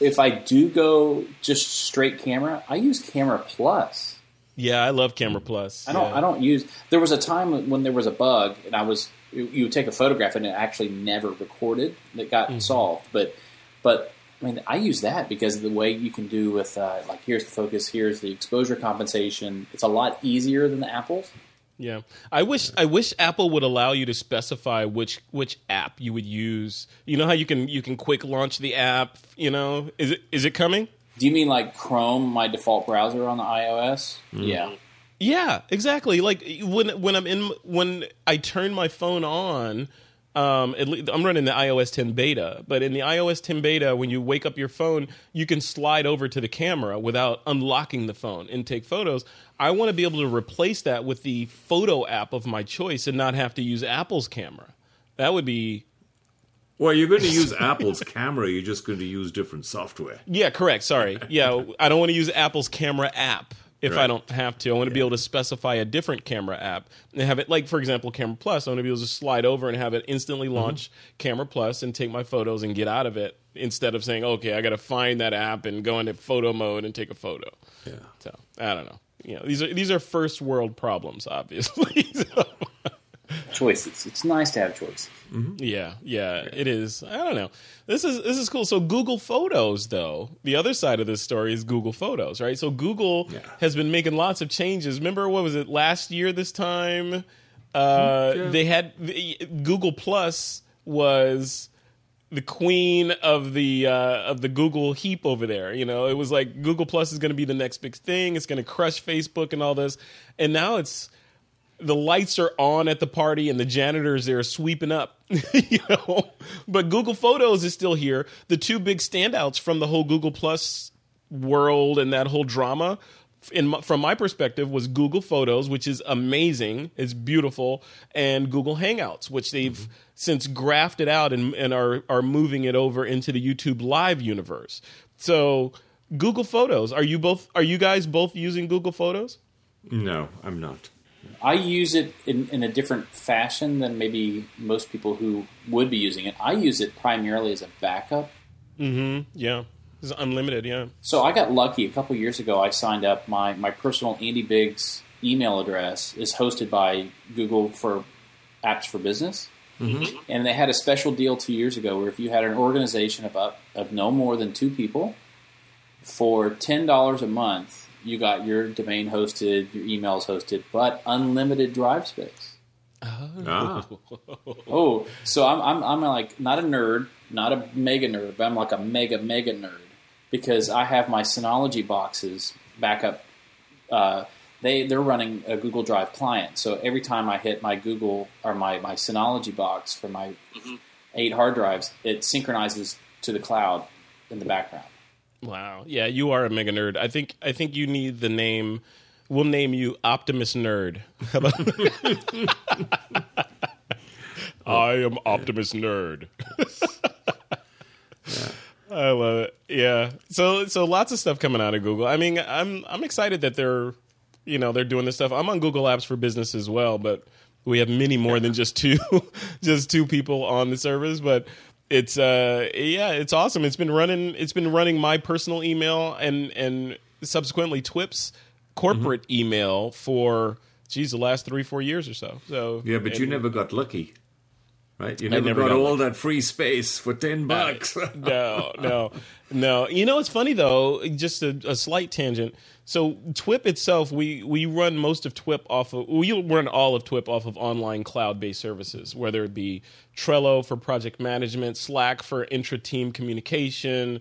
If I do go just straight camera, I use Camera Plus. yeah i love camera plus I don't. Yeah. I don't use. There was a time when there was a bug, and I was. You you would take a photograph, and it actually never recorded. It got Mm-hmm. solved, but but I mean, I use that because of the way you can do with uh, like here's the focus, here's the exposure compensation. It's a lot easier than the apples. Yeah, I wish I wish Apple would allow you to specify which which app you would use. You know how you can you can quick launch the app. You know, is it is it coming? Do you mean like Chrome, my default browser on the iOS? Mm-hmm. Yeah. Yeah, exactly. Like when when I'm in when I turn my phone on, um, at least, I'm running the iOS 10 beta. But in the iOS 10 beta, when you wake up your phone, you can slide over to the camera without unlocking the phone and take photos. I want to be able to replace that with the photo app of my choice and not have to use Apple's camera. That would be Well, you're going to use Apple's camera. You're just going to use different software. Yeah, correct. Sorry. Yeah, I don't want to use Apple's camera app if I don't have to. I want to be able to specify a different camera app and have it, like, for example, Camera Plus. I want to be able to slide over and have it instantly mm-hmm. launch Camera Plus and take my photos and get out of it instead of saying, okay, I got to find that app and go into photo mode and take a photo. Yeah. So I don't know. You know, these are these are first world problems, obviously. So- Choices. It's nice to have choices. Yeah, yeah, it is. I don't know. This is this is cool. So Google Photos, though, the other side of this story is Google Photos, right? So Google Yeah. has been making lots of changes. Remember, what was it last year? This time, uh, Yeah. they had Google Plus was the queen of the uh, of the Google heap over there. You know, it was like Google Plus is going to be the next big thing. It's going to crush Facebook and all this, and now it's the lights are on at the party and the janitors there are sweeping up you know? But google photos is still here. The two big standouts from the whole google plus world and that whole drama in my, from my perspective was google photos which is amazing. It's beautiful. And google hangouts which they've mm-hmm. since grafted out and, and are, are moving it over into the youtube live universe. So google photos are you both are you guys both using google photos? No, I'm not. I use it in, in a different fashion than maybe most people who would be using it. I use it primarily as a backup. Mm-hmm. yeah it's unlimited yeah So I got lucky a couple years ago. I signed up. My my personal Andy Biggs email address is hosted by Google for Apps for Business, mm-hmm. and they had a special deal two years ago where if you had an organization of up of no more than two people, for ten dollars a month, you got your domain hosted, your emails hosted, but unlimited drive space. Ah, Oh, so I'm I'm I'm like not a nerd, not a mega nerd, but I'm like a mega mega nerd because I have my Synology boxes backup. Uh, they they're running a Google Drive client, so every time I hit my Google or my my Synology box for my eight hard drives, it synchronizes to the cloud in the background. Wow. Yeah, you are a mega nerd. I think I think you need the name we'll name you Optimus Nerd. I am Optimus Nerd. I love it. Yeah. So so lots of stuff coming out of Google. I mean, I'm I'm excited that they're you know, they're doing this stuff. I'm on Google Apps for Business as well, but we have many more than just two, just two people on the service, but it's uh yeah it's awesome. It's been running it's been running my personal email and and subsequently twip's corporate mm-hmm. email for geez the last three four years or so. So yeah but and, you never got lucky right? You never, never got, got, all that free space for 10 bucks. uh, no no no. You know it's funny though? Just a, a slight tangent. So TWIP itself, we we run most of TWIP off of we run all of TWIP off of online cloud-based services, whether it be Trello for project management, Slack for intra-team communication,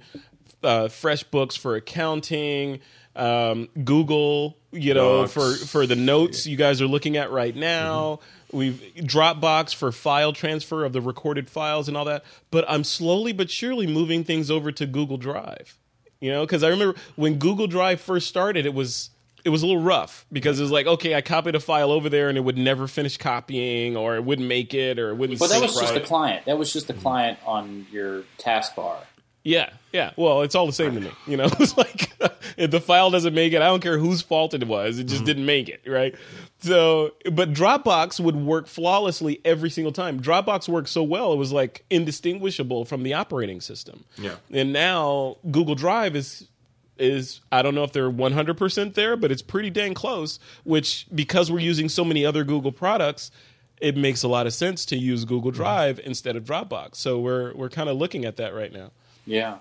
uh, FreshBooks for accounting, um, Google, you know, for for the notes you guys are looking at right now. Mm-hmm. We've Dropbox for file transfer of the recorded files and all that. But I'm slowly but surely moving things over to Google Drive. You know, because I remember when Google Drive first started, it was it was a little rough because it was like, okay, I copied a file over there and it would never finish copying, or it wouldn't make it, or it wouldn't. But that was right. just the client. That was just the client on your taskbar. Yeah, yeah. Well, it's all the same to me. You know, it's like if the file doesn't make it, I don't care whose fault it was. It just mm-hmm. didn't make it, right? So, but Dropbox would work flawlessly every single time. Dropbox worked so well, it was like indistinguishable from the operating system. Yeah. And now Google Drive is is I don't know if they're 100% there, but it's pretty dang close, which because we're using so many other Google products, it makes a lot of sense to use Google mm-hmm. Drive mm-hmm. instead of Dropbox. So we're we're kind of looking at that right now. Yeah.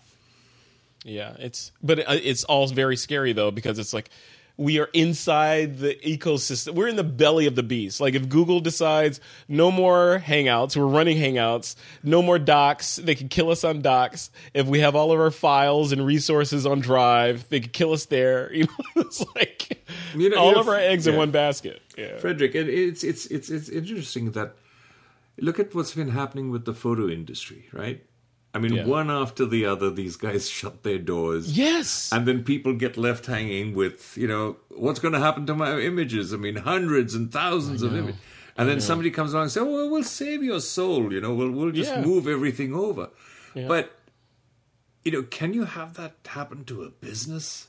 Yeah, it's but uh, it's all very scary though because it's like we are inside the ecosystem. We're in the belly of the beast. Like if Google decides no more Hangouts, we're running Hangouts, no more Docs, they could kill us on Docs. If we have all of our files and resources on Drive, they could kill us there. You know, it's like you know, all you know, of our eggs yeah. in one basket. Yeah. Frederick, it, it's it's it's it's interesting that look at what's been happening with the photo industry, right? I mean, yeah. one after the other, these guys shut their doors. Yes. And then people get left hanging with, you know, what's going to happen to my images? I mean, hundreds and thousands of images. And then somebody comes along and says, well, we'll save your soul, you know, we'll, we'll just yeah. move everything over. Yeah. But, you know, can you have that happen to a business?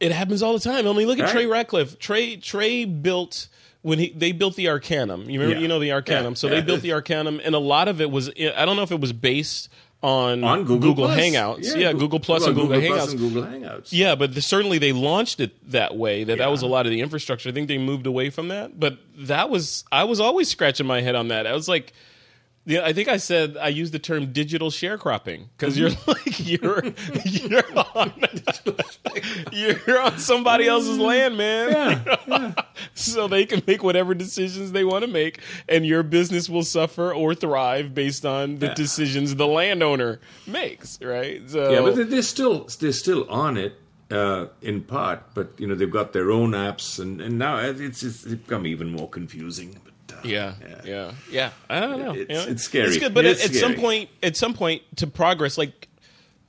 It happens all the time. I mean, look at right. Trey Ratcliff. Trey, Trey built when he they built the Arcanum. You remember, yeah. you know the Arcanum. Yeah. So yeah. they built the Arcanum, and a lot of it was I don't know if it was based on, on Google, Google Hangouts. Yeah, yeah Google Plus well, and Google, Google Hangouts. and Google Hangouts. Yeah, but the, certainly they launched it that way. That yeah. that was a lot of the infrastructure. I think they moved away from that, but that was I was always scratching my head on that. I was like yeah, I think I said I used the term digital sharecropping because you're mm-hmm. like you're you're on you're on somebody else's land, man. Yeah, yeah. so they can make whatever decisions they want to make, and your business will suffer or thrive based on the yeah. decisions the landowner makes, right? So yeah, but they're still they're still on it uh, in part, but you know they've got their own apps, and, and now it's, it's become even more confusing. But yeah, yeah, yeah, yeah. I don't know. It's, know? it's scary. It's good, but at, at some point, at some point, to progress, like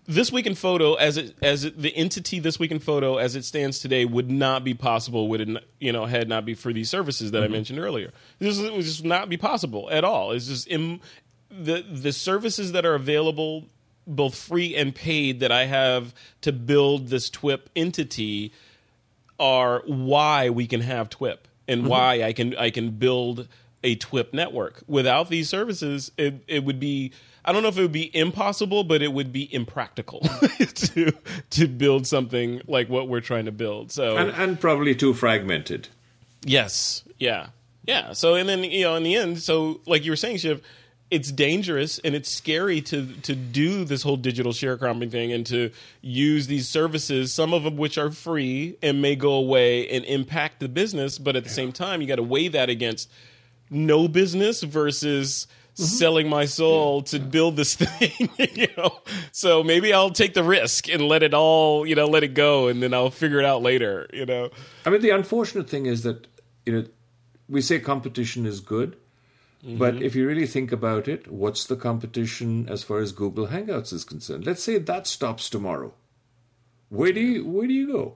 this week in photo, as it as it, the entity this week in photo as it stands today, would not be possible. Would it, you know, had not be for these services that mm-hmm. I mentioned earlier. This would just not be possible at all. It's just Im, the the services that are available, both free and paid, that I have to build this TWIP entity, are why we can have TWIP and mm-hmm. why I can I can build a TWIP network. Without these services, it, it would be I don't know if it would be impossible, but it would be impractical to to build something like what we're trying to build. So and, and probably too fragmented. Yes. Yeah. Yeah. So and then you know in the end, so like you were saying, Shiv, it's dangerous and it's scary to to do this whole digital sharecropping thing and to use these services, some of them which are free and may go away and impact the business, but at the same time, you got to weigh that against no business versus mm-hmm. selling my soul yeah. to build this thing you know? So maybe i'll take the risk and let it all you know let it go and then i'll figure it out later you know? I mean the unfortunate thing is that you know we say competition is good mm-hmm. but if you really think about it what's the competition as far as google hangouts is concerned? Let's say that stops tomorrow. Where do you where do you go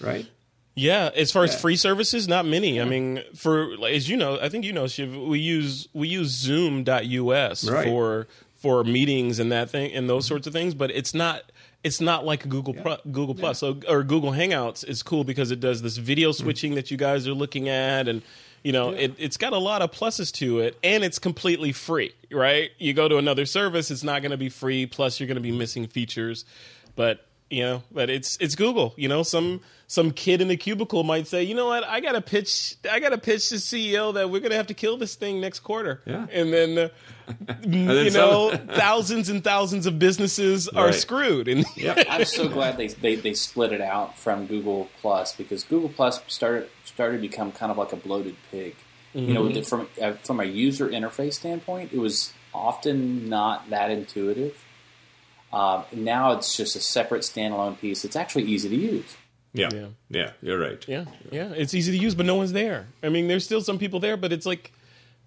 right yeah, as far as free services, not many. Yeah. I mean, for as you know, I think you know, Shiv, we use we use Zoom.us right. for for meetings and that thing and those sorts of things, but it's not it's not like Google yeah. Google Plus so, or Google Hangouts is cool because it does this video switching mm. that you guys are looking at and You know, it, it's got a lot of pluses to it, and it's completely free, right? You go to another service, it's not going to be free. Plus, you're going to be missing features. But you know, but it's it's Google. You know, some some kid in the cubicle might say, you know what, I got to pitch, I got to pitch the CEO that we're going to have to kill this thing next quarter. Yeah. And then, uh, then you know, thousands and thousands of businesses are screwed. And Yep. I'm so glad they, they, they split it out from Google Plus because Google Plus started started to become kind of like a bloated pig. You know, from uh, from a user interface standpoint, it was often not that intuitive. Um, now it's just a separate standalone piece. It's actually easy to use. Yeah. Yeah. yeah, you're right. Yeah, yeah, it's easy to use, but no one's there. I mean, there's still some people there, but it's like,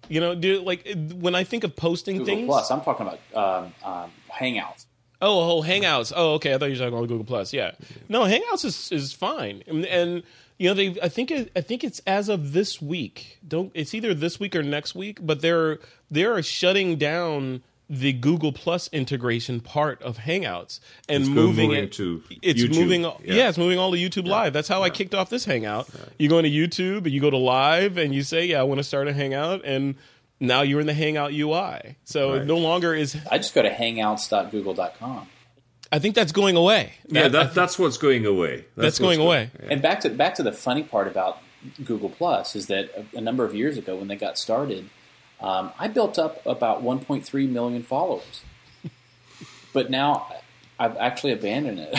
you know, do like when I think of posting Google things. Plus. I'm talking about um, um, Hangouts. Oh, oh, Hangouts. Oh, okay. I thought you were talking about Google Plus. Yeah, no, Hangouts is is fine, and, and you know they. I think it, I think it's as of this week. Don't. It's either this week or next week, but they're they're shutting down the Google Plus integration part of Hangouts and It's moving moving it to It's YouTube. moving. Yeah. Yeah. it's moving all to YouTube Live. That's how I kicked off this Hangout. You go into YouTube, and you go to Live, and you say, "Yeah, I want to start a Hangout," and now you're in the Hangout UI. So it Right. no longer is. I just go to hangouts.google.com. I think that's going away. Yeah, That- that, that's what's going away. That's what's going go- away. Yeah. And back to back to the funny part about Google Plus is that a, a number of years ago when they got started, um, I built up about 1.3 million followers. but now I've actually abandoned it.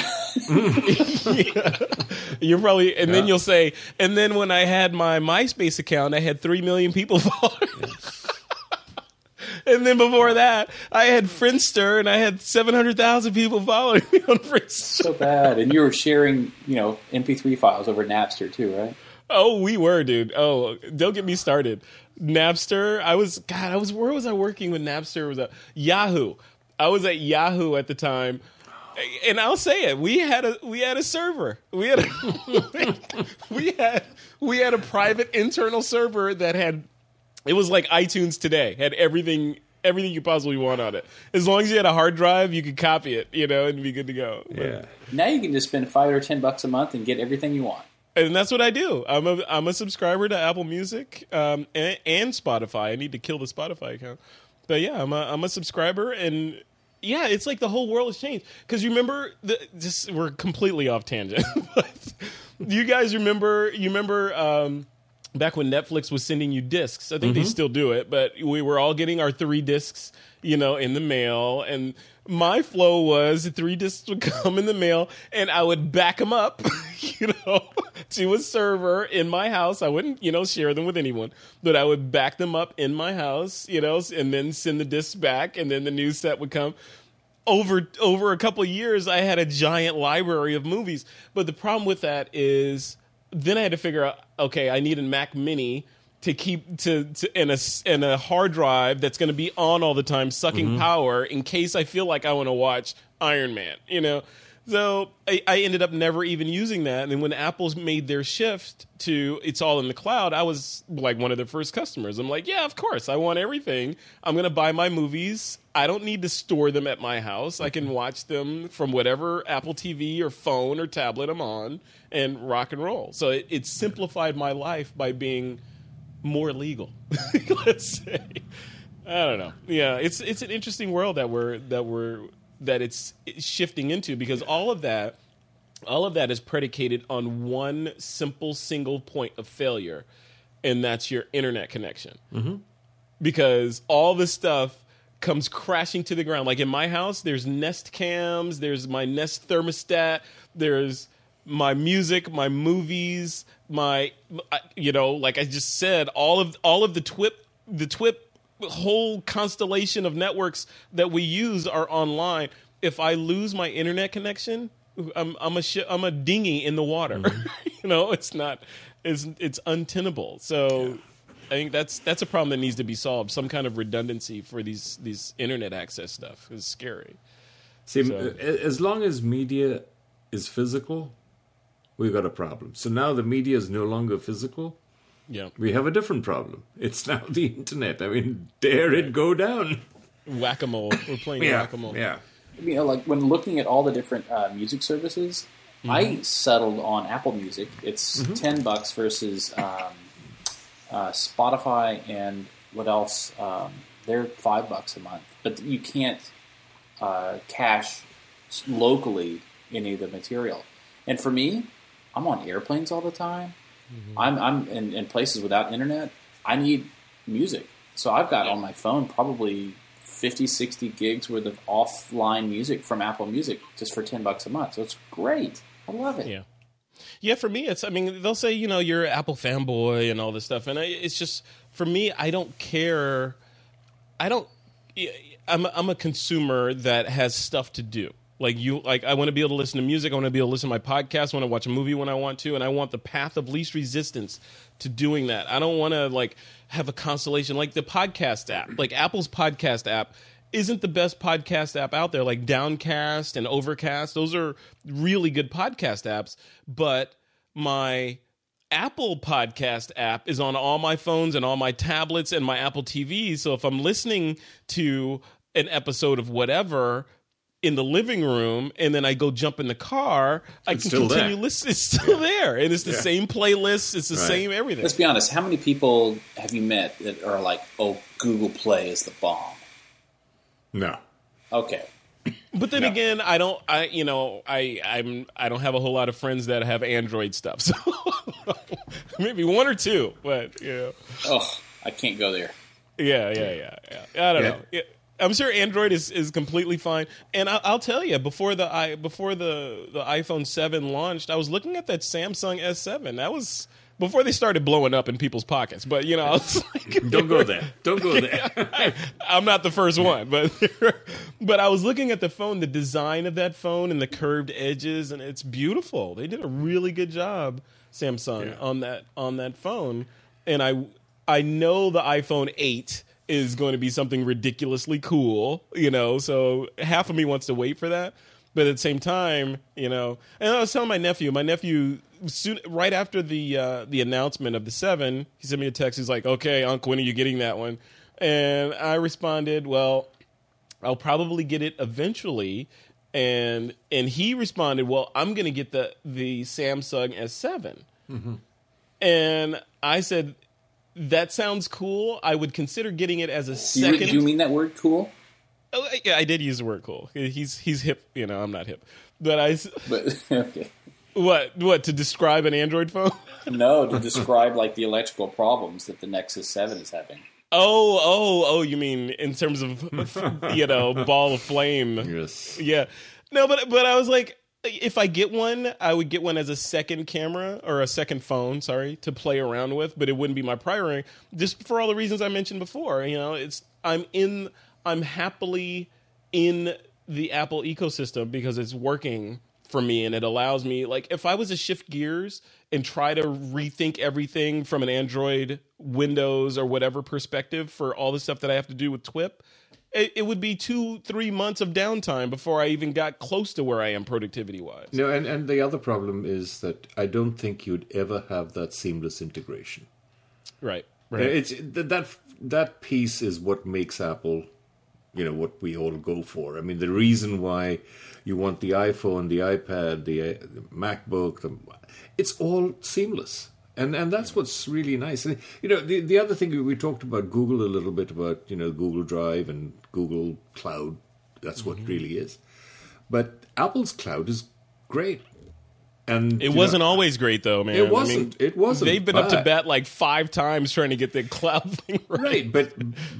You're probably, and then you'll say, and then when I had my MySpace account, I had three million people followers. and then before that, I had Friendster, and I had seven hundred thousand people following me on Friendster. so bad. And you were sharing, you know, MP3 files over Napster too, right? Oh, we were, dude. Oh, don't get me started. Napster. I was God. I was. Where was I working when Napster was at Yahoo? I was at Yahoo at the time, and I'll say it. We had a we had a server. We had a, we had we had a private internal server that had. It was like iTunes today. Had everything everything you possibly want on it. As long as you had a hard drive, you could copy it. You know, and be good to go. But- Yeah. Now you can just spend five or ten bucks a month and get everything you want. And that's what I do. I'm a I'm a subscriber to Apple Music um, and, and Spotify. I need to kill the Spotify account, but yeah, I'm a I'm a subscriber, and yeah, it's like the whole world has changed. Because you remember, the, just we're completely off tangent. but you guys remember? You remember? Um, Back when Netflix was sending you discs, I think they mm-hmm. still do it, but we were all getting our three discs, you know, in the mail. And my flow was the three discs would come in the mail, and I would back them up, you know, to a server in my house. I wouldn't, you know, share them with anyone, but I would back them up in my house, you know, and then send the discs back, and then the new set would come over over a couple of years I had a giant library of movies. But the problem with that is then I had to figure out okay, I need a Mac Mini to keep to, to and a and a hard drive that's going to be on all the time sucking mm-hmm. power in case I feel like I want to watch Iron Man, you know. So I, I ended up never even using that. And then when Apple's made their shift to it's all in the cloud, I was like one of their first customers. I'm like, yeah, of course, I want everything. I'm going to buy my movies. I don't need to store them at my house. I can watch them from whatever Apple TV or phone or tablet I'm on and rock and roll. So it, it simplified my life by being more legal. Let's say. I don't know. Yeah, it's it's an interesting world that we're that we're that it's shifting into because all of that all of that is predicated on one simple single point of failure and that's your internet connection. Mm-hmm. Because all this stuff comes crashing to the ground. Like in my house, there's Nest cams, there's my Nest thermostat, there's my music, my movies, my you know, like I just said, all of all of the TWIP the TWIP whole constellation of networks that we use are online. If I lose my internet connection, I'm I'm a shi I'm a dinghy in the water. Mm-hmm. you know, it's not it's it's untenable. So I think that's that's a problem that needs to be solved. Some kind of redundancy for these these internet access stuff is scary. See, So- as long as media is physical, we've got a problem. So now the media is no longer physical. Yeah, We have a different problem. It's now the internet. I mean, dare it go down. whack a mole. We're playing Yeah, whack a mole. yeah. you know, like when looking at all the different uh, music services, I settled on Apple Music. It's ten bucks versus um, uh, Spotify and what else? Um, they're five bucks a month, but you can't uh, cache locally any of the material. And for me, I'm on airplanes all the time. Mm-hmm. I'm, I'm in, in, places without internet. I need music. So I've got on my phone probably 50, 60 gigs worth of offline music from Apple Music just for 10 bucks a month. So it's great. I love it. Yeah. Yeah, for me, it's. I mean, they'll say you know you're an Apple fanboy and all this stuff, and it's just for me, I don't care. I don't. I'm I'm a consumer that has stuff to do. Like you, like I want to be able to listen to music. I want to be able to listen to my podcast. I want to watch a movie when I want to, and I want the path of least resistance to doing that. I don't want to like have a constellation like the podcast app, like Apple's podcast app isn't the best podcast app out there. Like Downcast and Overcast, those are really good podcast apps. But my Apple podcast app is on all my phones and all my tablets and my Apple TV. So if I'm listening to an episode of whatever in the living room and then I go jump in the car, I can continue listening. It's still yeah. there. And it's the yeah. same playlist, it's the right. same everything. Let's be honest, how many people have you met that are like, oh, Google Play is the bomb? No. Okay. But then no. again, I don't. I you know I I'm I don't have a whole lot of friends that have Android stuff, so maybe one or two. But yeah. Oh, I can't go there. Yeah, yeah, yeah, yeah. I don't yeah. know. Yeah. I'm sure Android is, is completely fine, and I, will tell you before the i before the the iPhone seven launched, I was looking at that Samsung S7. That was before they started blowing up in people's pockets. But you know, like, don't go there. Don't go there. I, am not the first one, but but I was looking at the phone, the design of that phone, and the curved edges, and it's beautiful. They did a really good job, Samsung, yeah. on that on that phone. And I I know the iPhone eight is going to be something ridiculously cool, you know. So half of me wants to wait for that. But at the same time, you know, and I was telling my nephew, my nephew soon right after the uh, the announcement of the seven, he sent me a text. He's like, "Okay, Uncle, when are you getting that one?" And I responded, "Well, I'll probably get it eventually." And and he responded, "Well, I'm going to get the the Samsung S7." Mm-hmm. And I said, "That sounds cool. I would consider getting it as a second. Do you mean that word cool? Oh, yeah, I did use the word cool. He's he's hip. You know, I'm not hip, but I. But okay. What? What to describe an Android phone? no, to describe like the electrical problems that the Nexus Seven is having. Oh, oh, oh! You mean in terms of you know ball of flame? Yes. Yeah. No, but but I was like, if I get one, I would get one as a second camera or a second phone, sorry, to play around with, but it wouldn't be my primary just for all the reasons I mentioned before. You know, it's I'm in I'm happily in the Apple ecosystem because it's working for me and it allows me like if I was to shift gears and try to rethink everything from an Android, Windows or whatever perspective for all the stuff that I have to do with TWIP, it, it would be two, three months of downtime before I even got close to where I am productivity wise. No, and, and the other problem is that I don't think you'd ever have that seamless integration. Right. Right. It's that that piece is what makes Apple you know what we all go for. I mean, the reason why you want the iPhone, the iPad, the, uh, the MacBook, the, it's all seamless. And and that's what's really nice. And you know, the the other thing we talked about Google a little bit about you know Google Drive and Google Cloud. That's mm-hmm. what it really is. But Apple's cloud is great. And it wasn't know, always great though, man. It wasn't. I mean, it wasn't. They've been but, up to bat like five times trying to get the cloud thing right. right but,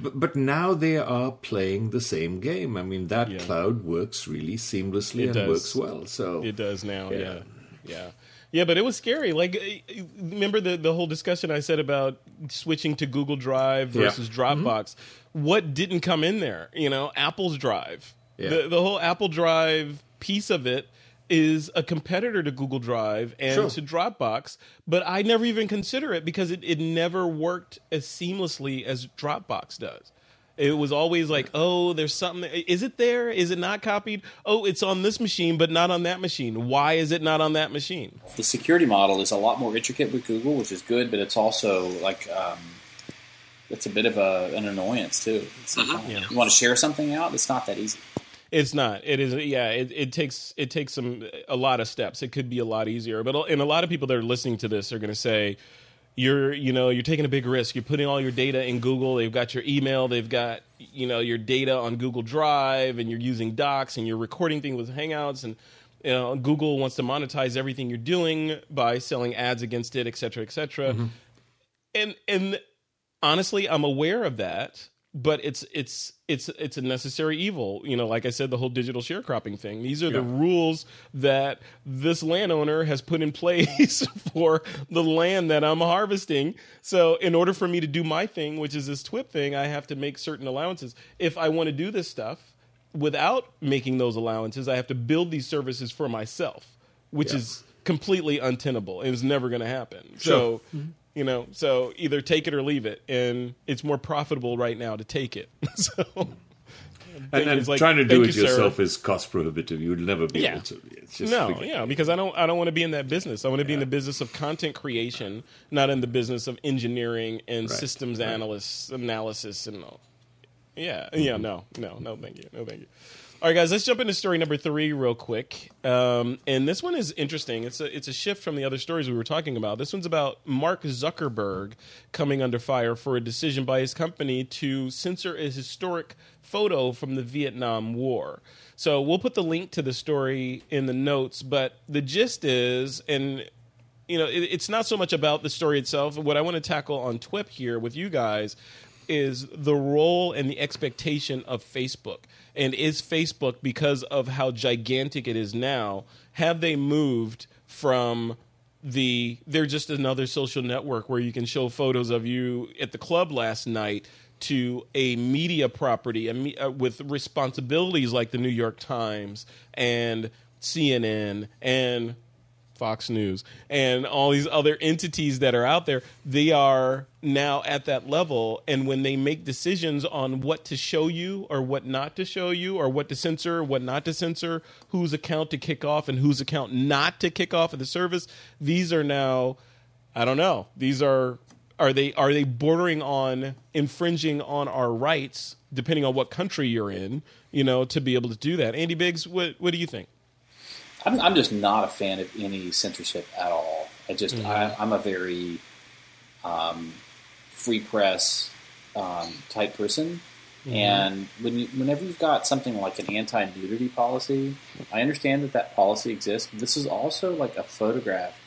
but, but now they are playing the same game. I mean, that yeah. cloud works really seamlessly it and does. works well. So it does now. Yeah. yeah, yeah, yeah. But it was scary. Like, uh, remember the the whole discussion I said about switching to Google Drive versus yeah. Dropbox. Mm-hmm. What didn't come in there? You know, Apple's Drive. The the whole Apple Drive piece of it is a competitor to Google Drive and to Dropbox, but I never even consider it because it, it never worked as seamlessly as Dropbox does. It was always like, oh, there's something. Is it there? Is it not copied? Oh, it's on this machine, but not on that machine. Why is it not on that machine? The security model is a lot more intricate with Google, which is good, but it's also like um, it's a bit of a, an annoyance too. Uh-huh. yeah. You want to share something out? It's not that easy. It's not. It is. Yeah. It, it takes it takes some a lot of steps. It could be a lot easier. But and a lot of people that are listening to this are going to say, you're you know you're taking a big risk. You're putting all your data in google. They've got your email. They've got you know your data on google drive and you're using docs and you're recording things with hangouts and you know, google wants to monetize everything you're doing by selling ads against it et cetera et cetera. Mm-hmm. and and honestly i'm aware of that but it's it's it's it's a necessary evil. You know, like I said, the whole digital sharecropping thing. These are yeah. the rules that this landowner has put in place for the land that I'm harvesting. So, in order for me to do my thing, which is this TWIP thing, I have to make certain allowances. If I want to do this stuff without making those allowances, I have to build these services for myself, which yeah. is completely untenable. It was never going to happen. Sure. So. Mm-hmm you know so either take it or leave it and it's more profitable right now to take it so and, and like, trying to do it you, yourself sir. is cost prohibitive. You would never be yeah. able to. no, yeah, because I don't. I don't want to be in that business. I want to be in the business of content creation, not in the business of engineering and right. systems right. analysis analysis and all. Yeah, yeah, no, no, no, thank you, no, thank you. All right, guys, let's jump into story number three real quick. Um, and this one is interesting. It's a it's a shift from the other stories we were talking about. This one's about Mark Zuckerberg coming under fire for a decision by his company to censor a historic photo from the Vietnam War. So we'll put the link to the story in the notes, but the gist is, and you know, it, it's not so much about the story itself. What I want to tackle on TWIP here with you guys is the role and the expectation of Facebook and is Facebook because of how gigantic it is now? Have they moved from the they're just another social network where you can show photos of you at the club last night to a media property a, uh, with responsibilities like the New York Times and CNN and Fox News, and all these other entities that are out there, they are now at that level. And when they make decisions on what to show you or what not to show you, or what to censor, what not to censor, whose account to kick off and whose account not to kick off of the service, these are now, I don't know, these are. Are they are they bordering on infringing on our rights, depending on what country you're in, you know, to be able to do that? Andy Biggs, what what do you think? I'm, I'm just not a fan of any censorship at all. I just mm-hmm. I, am a very um, free press um, type person. Mm-hmm. And when you, whenever you've got something like an anti-nudity policy, I understand that that policy exists. This is also like a photograph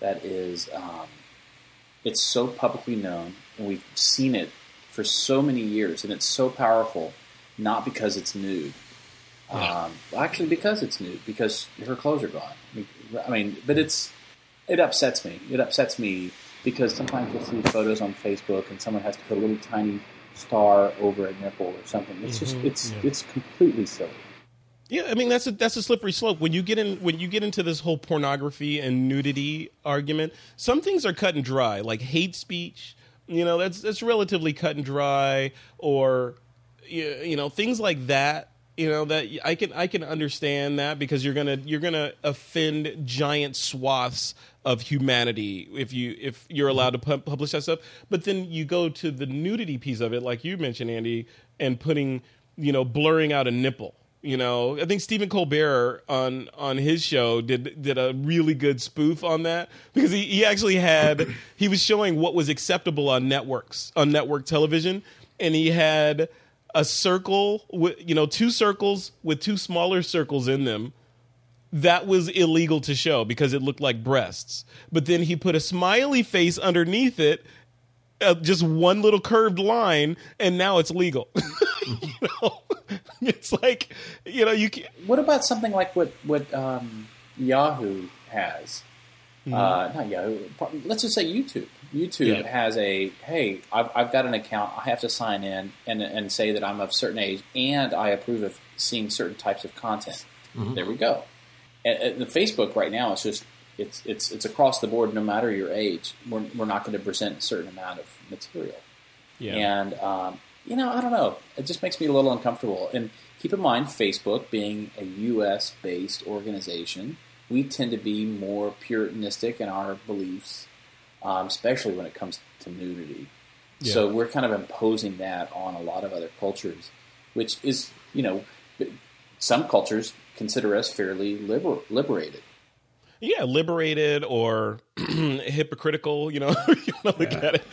that is um, it's so publicly known, and we've seen it for so many years, and it's so powerful, not because it's nude, yeah. Um, actually, because it's nude, because her clothes are gone. I mean, but it's it upsets me. It upsets me because sometimes you'll see photos on Facebook and someone has to put a little tiny star over a nipple or something. It's mm-hmm. just it's yeah. it's completely silly. Yeah, I mean that's a that's a slippery slope. When you get in when you get into this whole pornography and nudity argument, some things are cut and dry, like hate speech. You know, that's that's relatively cut and dry, or you know things like that you know that I can I can understand that because you're gonna you're gonna offend giant swaths of humanity if you if you're allowed to pu- publish that stuff. But then you go to the nudity piece of it, like you mentioned, Andy, and putting you know blurring out a nipple. You know, I think Stephen Colbert on on his show did did a really good spoof on that because he, he actually had he was showing what was acceptable on networks on network television, and he had a circle with you know two circles with two smaller circles in them that was illegal to show because it looked like breasts. But then he put a smiley face underneath it uh, just one little curved line and now it's legal. You know? It's like you know you can what about something like what what um, yahoo has mm-hmm. uh, not yahoo let's just say youtube YouTube yeah. has a hey, I've, I've, got an account. I have to sign in and, and say that I'm of certain age and I approve of seeing certain types of content. Mm-hmm. There we go. And, and the Facebook right now is just it's it's it's across the board. No matter your age, we're we're not going to present a certain amount of material. Yeah. And um, you know, I don't know. It just makes me a little uncomfortable. And keep in mind, Facebook being a U.S. based organization, we tend to be more puritanistic in our beliefs um, especially when it comes to nudity. Yeah. So we're kind of imposing that on a lot of other cultures, which is, you know, some cultures consider us fairly liber- liberated. yeah, liberated or hypocritical. You know, you want to look at it.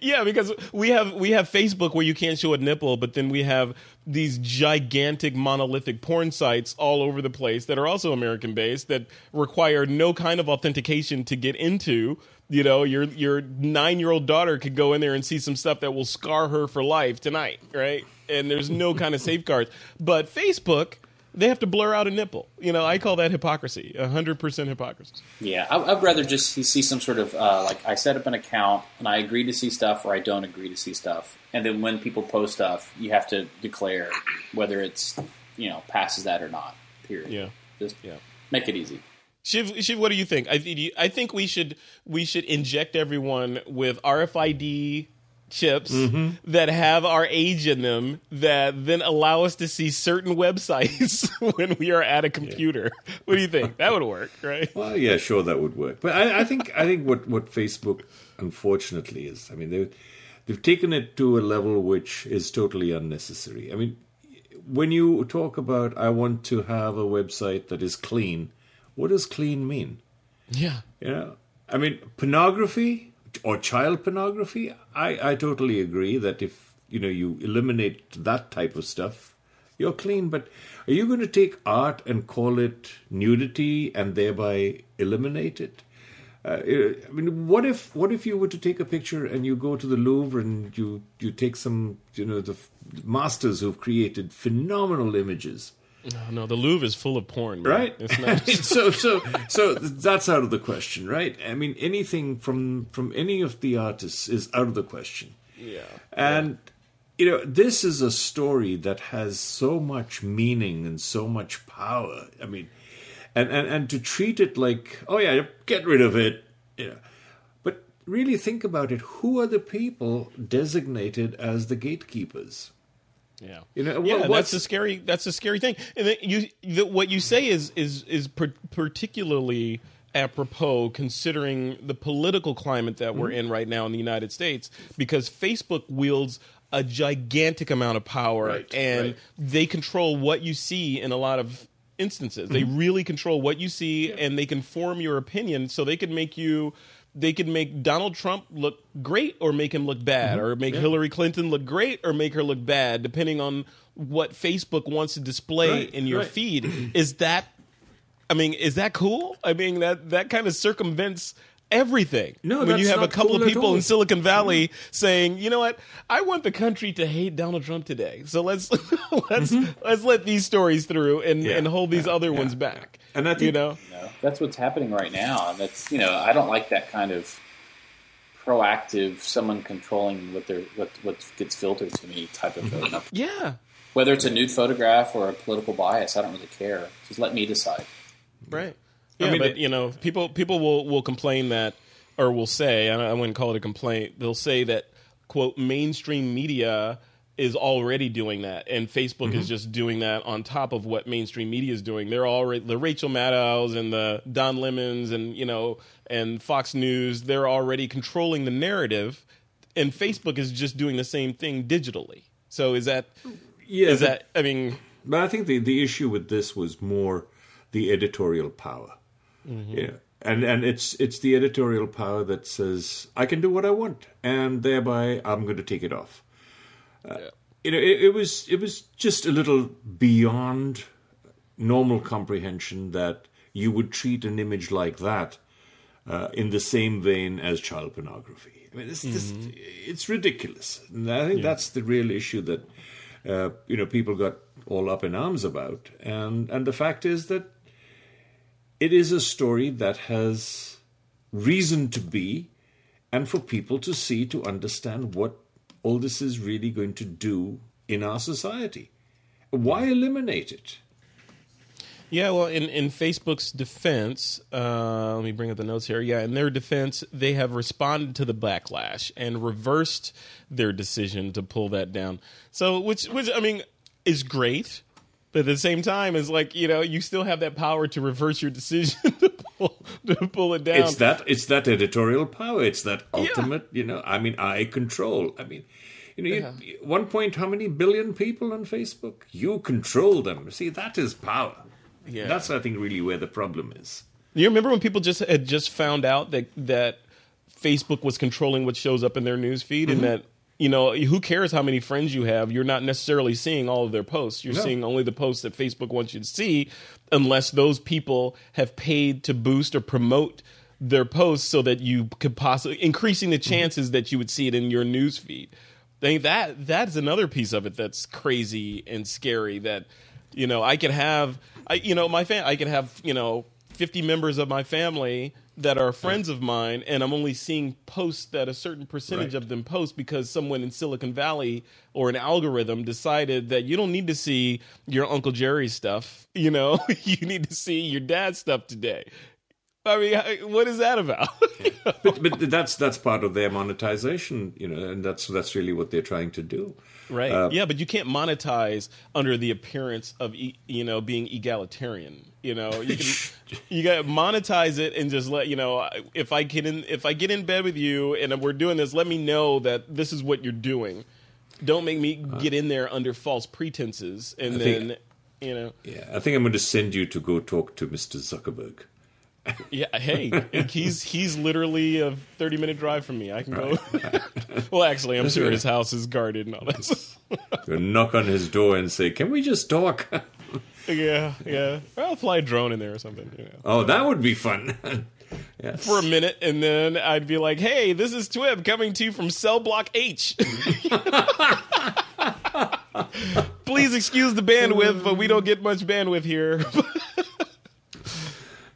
Yeah, because we have we have Facebook where you can't show a nipple, but then we have these gigantic monolithic porn sites all over the place that are also American based that require no kind of authentication to get into. You know, your your nine year old daughter could go in there and see some stuff that will scar her for life tonight, right? And there's no kind of safeguards. But Facebook they have to blur out a nipple. You know, I call that hypocrisy, hundred percent hypocrisy. Yeah, I, would rather just see some sort of uh, like I set up an account and I agree to see stuff or I don't agree to see stuff, and then when people post stuff, you have to declare whether it's you know passes that or not. Period. Yeah, just yeah, make it easy. Shiv, Shiv, what do you think? I, I think we should we should inject everyone with RFID chips mm-hmm. that have our age in them that then allow us to see certain websites when we are at a computer. Yeah. What do you think? That would work, right? Well, yeah, sure, that would work. But I, I think I think what, what Facebook unfortunately is, I mean, they they've taken it to a level which is totally unnecessary. I mean, when you talk about I want to have a website that is clean, what does clean mean? Yeah, you know, I mean, pornography or child pornography, I, I totally agree that if you know you eliminate that type of stuff, you're clean. But are you going to take art and call it nudity and thereby eliminate it? Uh, I mean, what if what if you were to take a picture and you go to the Louvre and you you take some you know the masters who've created phenomenal images no, no, the Louvre is full of porn, man. right? It's not so, so, so that's out of the question, right? I mean, anything from from any of the artists is out of the question. Yeah, and yeah. you know, this is a story that has so much meaning and so much power. I mean, and and and to treat it like, oh yeah, get rid of it, you know. But really think about it. Who are the people designated as the gatekeepers? Yeah, you know, yeah, that's a scary. That's a scary thing. And you, the, what you say is is is per- particularly apropos considering the political climate that we're mm-hmm. in right now in the United States, because Facebook wields a gigantic amount of power, right, and right. they control what you see in a lot of instances. Mm-hmm. They really control what you see, yeah. and they can form your opinion, so they can make you they could make Donald Trump look great or make him look bad, mm-hmm. or make yeah. Hillary Clinton look great or make her look bad, depending on what Facebook wants to display right, in your right. feed. Is that, I mean, is that cool? I mean, that that kind of circumvents everything. No, when you have a couple cool of people in Silicon Valley mm-hmm. saying, "You know what? I want the country to hate Donald Trump today. So let's let's mm-hmm. let's let these stories through and, yeah. and hold these yeah. other yeah. ones back." And I think you know, that's what's happening right now, and that's you know I don't like that kind of proactive someone controlling what their what what gets filtered to me type of thing. Yeah. Whether it's a nude photograph or a political bias, I don't really care. Just let me decide. Right. Yeah, I mean, but you know, people people will will complain that or will say, I wouldn't call it a complaint. They'll say that quote mainstream media is already doing that, and Facebook mm-hmm. is just doing that on top of what mainstream media is doing. They're already the Rachel Maddows and the Don Lemons and you know and Fox News. They're already controlling the narrative, and Facebook is just doing the same thing digitally. So is that? Yeah, is that? I mean, but I think the the issue with this was more the editorial power. Mm-hmm. Yeah and and it's it's the editorial power that says I can do what I want, and thereby I'm going to take it off. Uh, yeah. You know, it, it, was it was just a little beyond normal comprehension that you would treat an image like that uh, in the same vein as child pornography. I mean, it's mm-hmm. just it's ridiculous, and I think yeah. that's the real issue that uh, you know people got all up in arms about. And and the fact is that it is a story that has reason to be, and for people to see to understand what all this is really going to do in our society. Why eliminate it? Yeah, well, in, in Facebook's defense, uh, let me bring up the notes here. Yeah, in their defense, they have responded to the backlash and reversed their decision to pull that down. So, which, which I mean, is great, but at the same time, it's like you know, you still have that power to reverse your decision to pull, to pull it down. It's that it's that editorial power. It's that ultimate. Yeah. You know, I mean, I control. I mean, you know, yeah. you, one point, how many billion people on Facebook? You control them. See, that is power. Yeah. That's, I think, really where the problem is. You remember when people just had just found out that that Facebook was controlling what shows up in their news feed Mm-hmm. and that you know who cares how many friends you have you're not necessarily seeing all of their posts you're No. seeing only the posts that Facebook wants you to see unless those people have paid to boost or promote their posts so that you could possibly increasing the Mm-hmm. chances that you would see it in your news feed I think that that's another piece of it that's crazy and scary that you know I could have I you know my fan, I could have you know 50 members of my family that are friends of mine and I'm only seeing posts that a certain percentage Right. of them post because someone in Silicon Valley or an algorithm decided that you don't need to see your Uncle Jerry's stuff, you know, you need to see your dad's stuff today. I mean, what is that about? but but that's that's part of their monetization, you know, and that's that's really what they're trying to do. Right. Uh, yeah, but you can't monetize under the appearance of e- you know being egalitarian. You know, you can you got to monetize it and just let you know if I get in if I get in bed with you and we're doing this, let me know that this is what you're doing. Don't make me get in there under false pretenses and I think- then you know Yeah, I think I'm going to send you to go talk to Mr. Zuckerberg. Yeah hey he's he's literally a 30 minute drive from me i can go well actually i'm sure his house is guarded and all that Go knock on his door and say, "Can we just talk?" yeah yeah or i'll fly a drone in there or something you know oh, that would be fun. yes. for a minute, and then I'd be like, "Hey, this is TWIP coming to you from Cell Block H." Please excuse the bandwidth, but we don't get much bandwidth here.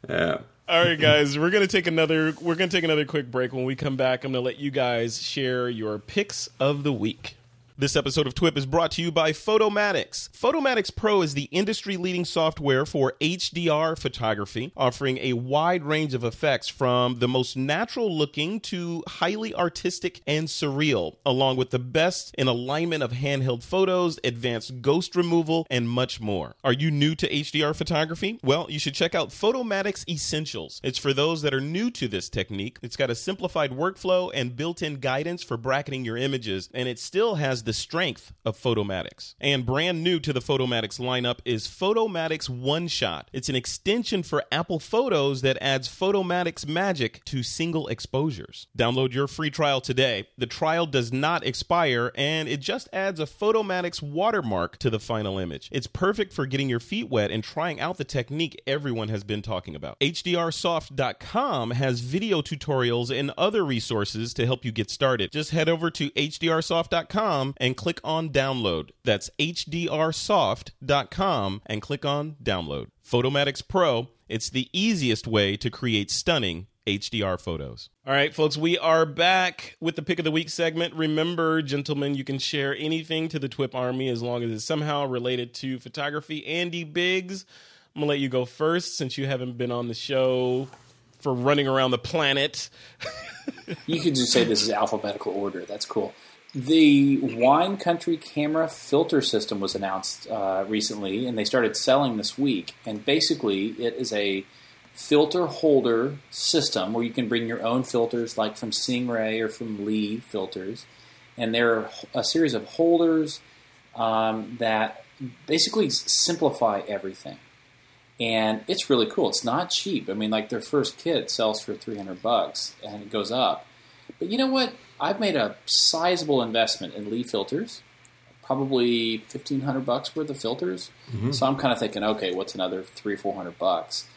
Yeah. All right, guys, we're gonna take another. We're gonna take another quick break. When we come back, I'm gonna let you guys share your picks of the week. This episode of TWIP is brought to you by Photomatix. Photomatix Pro is the industry leading software for HDR photography, offering a wide range of effects from the most natural looking to highly artistic and surreal, along with the best in alignment of handheld photos, advanced ghost removal, and much more. Are you new to HDR photography? Well, you should check out Photomatix Essentials. It's for those that are new to this technique. It's got a simplified workflow and built in guidance for bracketing your images, and it still has the strength of Photomatix. And brand new to the Photomatix lineup is Photomatix One Shot. It's an extension for Apple Photos that adds Photomatix magic to single exposures. Download your free trial today. The trial does not expire, and it just adds a Photomatix watermark to the final image. It's perfect for getting your feet wet and trying out the technique everyone has been talking about. HDRsoft.com has video tutorials and other resources to help you get started. Just head over to HDRsoft.com and click on download. That's HDRsoft.com and click on download. Photomatix Pro, it's the easiest way to create stunning HDR photos. All right, folks, we are back with the pick of the week segment. Remember, gentlemen, you can share anything to the TWIP Army as long as it's somehow related to photography. Andy Biggs, I'm going to let you go first since you haven't been on the show for running around the planet. You could just say this is alphabetical order. That's cool. The Wine Country camera filter system was announced uh, recently, and they started selling this week. And basically, it is a filter holder system where you can bring your own filters, like from Singh-Ray or from Lee filters. And they're a series of holders um, that basically simplify everything. And it's really cool. It's not cheap. I mean, like their first kit sells for 300 bucks and it goes up. But you know what? I've made a sizable investment in Lee filters, probably 1500 bucks worth of filters. So I'm kind of thinking, okay, what's another three or 400 bucks?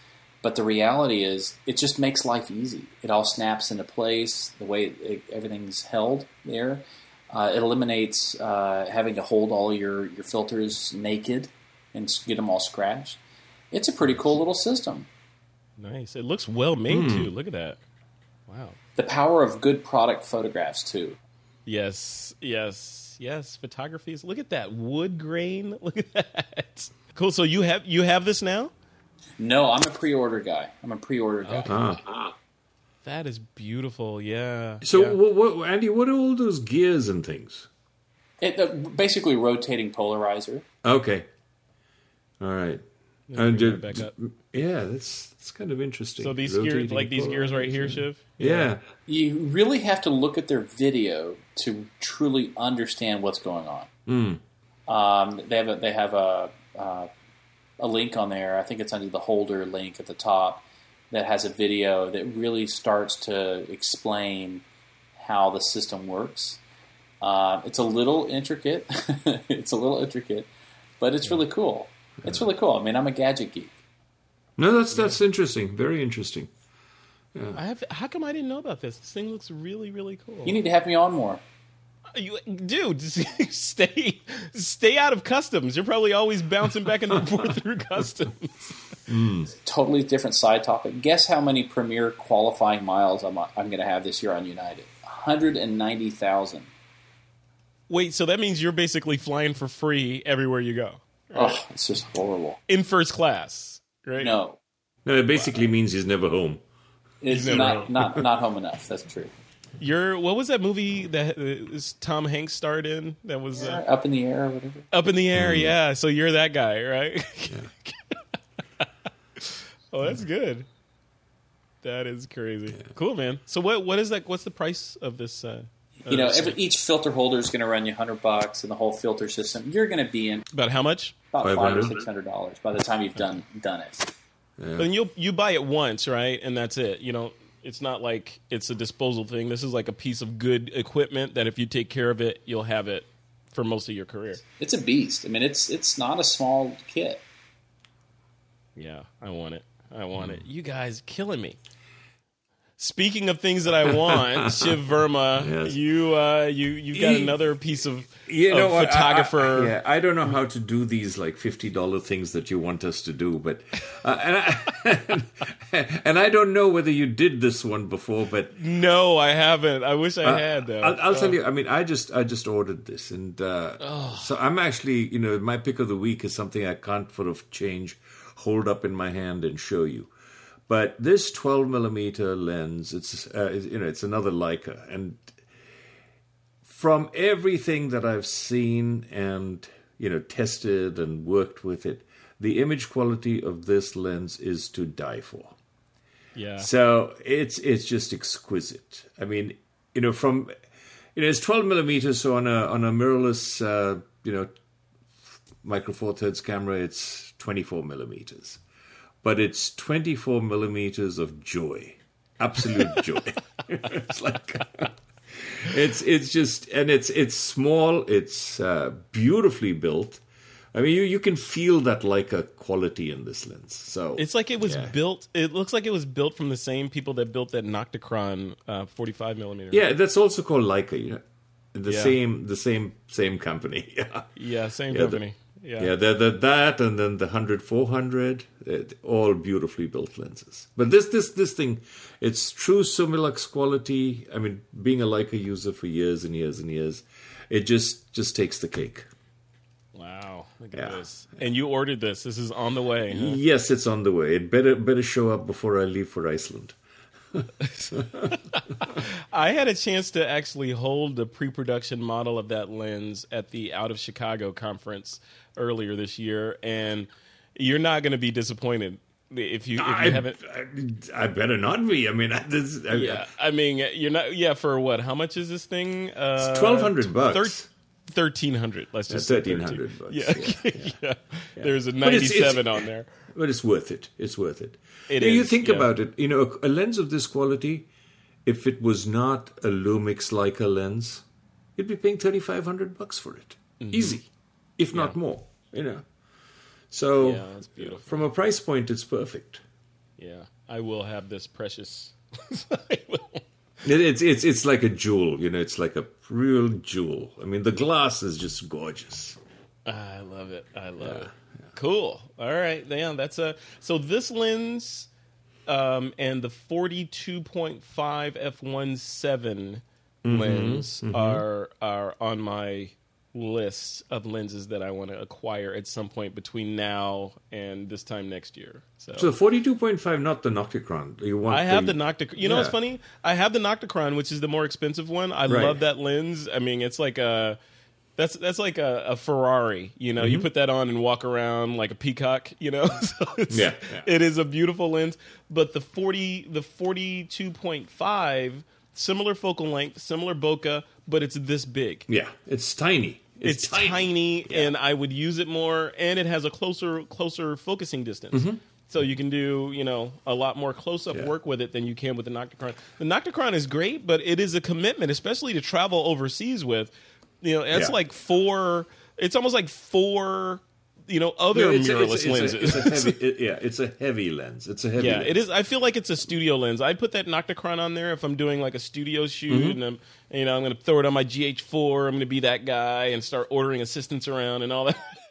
But the reality is, it just makes life easy. It all snaps into place, the way it, everything's held there. Uh, it eliminates uh, having to hold all your, your filters naked and get them all scratched. It's a pretty cool little system. Nice. It looks well made, too. Look at that. Wow. The power of good product photographs, too. Yes, yes, yes. Photography is. Look at that wood grain. Look at that. Cool. So you have you have this now. No, I'm a pre-order guy. I'm a pre-order guy. Ah. That is beautiful. Yeah. So, yeah. what, what, Andy, what are all those gears and things? It, uh, basically, rotating polarizer. Okay. All right. Bring And, that back up. Yeah, that's that's kind of interesting. so these gears, like these gears right here. Shiv. Yeah. You really have to look at their video to truly understand what's going on. Um, they have a, they have a uh, a link on there. I think it's under the holder link at the top, that has a video that really starts to explain how the system works. Uh, it's a little intricate. it's a little intricate, but it's really cool. It's really cool. I mean, I'm a gadget geek. No, that's that's interesting. Very interesting. I have. How come I didn't know about this? This thing looks really, really cool. You need to have me on more. You, dude, stay, stay out of customs. You're probably always bouncing back and forth through customs. Hmm. Totally different side topic. Guess how many premier qualifying miles I'm, I'm going to have this year on United? 190,000. Wait, so that means you're basically flying for free everywhere you go Oh, it's just horrible. in first class, right? No, No, it basically means he's never home. it's never not, home. not not home enough. That's true. You're what was that movie that uh, Tom Hanks starred in? That was uh, Up in the air or whatever. up in the air. Yeah, so you're that guy, right? oh, that's good. That is crazy. Cool, man. So what what is that? What's the price of this? Uh, You know, every, each filter holder is going to run you hundred bucks, and the whole filter system you're going to be in about how much? about five or six hundred dollars by the time you've done done it. Then you you buy it once, right? And that's it. You know, it's not like it's a disposal thing. This is like a piece of good equipment that if you take care of it, you'll have it for most of your career. It's a beast. I mean, it's it's not a small kit. Yeah, I want it. I want it. You guys killing me. Speaking of things that I want, Shiv Verma, Yes. you uh, you you got another piece of, You of know what? I- photographer. I, yeah, I don't know how to do these like fifty dollar things that you want us to do, but uh, and I, and I don't know whether you did this one before, but No, I haven't. I wish I had though. Uh, I'll, I'll tell you. I mean, I just I just ordered this, and uh, so I'm actually you know my pick of the week is something I can't sort of change, hold up in my hand and show you. But this 12 millimeter lens, it's uh, is- you know it's another Leica, and from everything that I've seen and you know tested and worked with it, the image quality of this lens is to die for. yeah. So it's it's just exquisite. I mean, you know, from you know, it's twelve millimeters. So on a on a mirrorless, uh, you know, micro four thirds camera, it's twenty four millimeters, but it's twenty four millimeters of joy, absolute joy. it's like. It's it's just and it's it's small. It's uh, beautifully built. I mean, you, you can feel that Leica quality in this lens. So It's like it was Yeah. built. It looks like it was built from the same people that built that Nocticron uh, 45 millimeter. Yeah, that's also called Leica. You know, the Yeah. same, the same, same company. Yeah, yeah, same Yeah, the- company. Yeah, yeah. The, the, that and then the hundred, four hundred, eh, all beautifully built lenses. But this, this, this thing, it's true Summilux quality. I mean, being a Leica user for years and years and years, it just just takes the cake. Wow, look at Yeah. this. And you ordered this. This is on the way. huh? Yes, it's on the way. It better better show up before I leave for Iceland. I had a chance to actually hold the pre-production model of that lens at the Out of Chicago conference earlier this year, and you're not going to be disappointed if you if you I, haven't. I, I better not be. I mean, I, this, I, Yeah, I mean, you're not. Yeah, for what? How much is this thing? Uh, twelve hundred bucks. Thirteen hundred. Let's just say 1300 bucks, Yeah, yeah. There's a But it's- it's- ninety-seven on there. But it's worth it. It's worth it. It You- You think yeah. about it. You know, a, a lens of this quality, if it was not a Lumix Leica lens, you'd be paying thirty five hundred bucks for it, Mm-hmm. easy, if not more. You know, so Yeah, that's beautiful. from a price point, it's perfect. Yeah, I will have this precious. It, it's it's it's like a jewel. You know, it's like a real jewel. I mean, the glass is just gorgeous. I love it. I love it. Cool. All right. Yeah, that's a so this lens um, and the 42.5 f1.7 lens are are on my list of lenses that I want to acquire at some point between now and this time next year. So, So forty two point five, not the Nocticron. You want I have the Nocticron. You know what's funny? I have the Nocticron, which is the more expensive one. I Right. love that lens. I mean, it's like a that's that's like a, a Ferrari. You know, Mm-hmm. you put that on and walk around like a peacock. You know, so it's, Yeah, yeah. it is a beautiful lens. But the forty the forty two point five, similar focal length, similar bokeh, but it's this big. Yeah, it's tiny. It's, It's tiny, tiny. and I would use it more. And it has a closer closer focusing distance. Mm-hmm. So you can do, you know, a lot more close-up Yeah. work with it than you can with the Nocticron. The Nocticron is great, but it is a commitment, especially to travel overseas with. You know, it's Yeah. like four. It's almost like four. You know, other It's mirrorless it's a- it's a- lenses. it's a heavy, it- yeah, it's a heavy lens. It's a heavy. Yeah, lens. it is. I feel like it's a studio lens. I put that Nocticron on there if I'm doing like a studio shoot, Mm-hmm. and I'm, you know, I'm going to throw it on my GH4. I'm going to be that guy and start ordering assistants around and all that.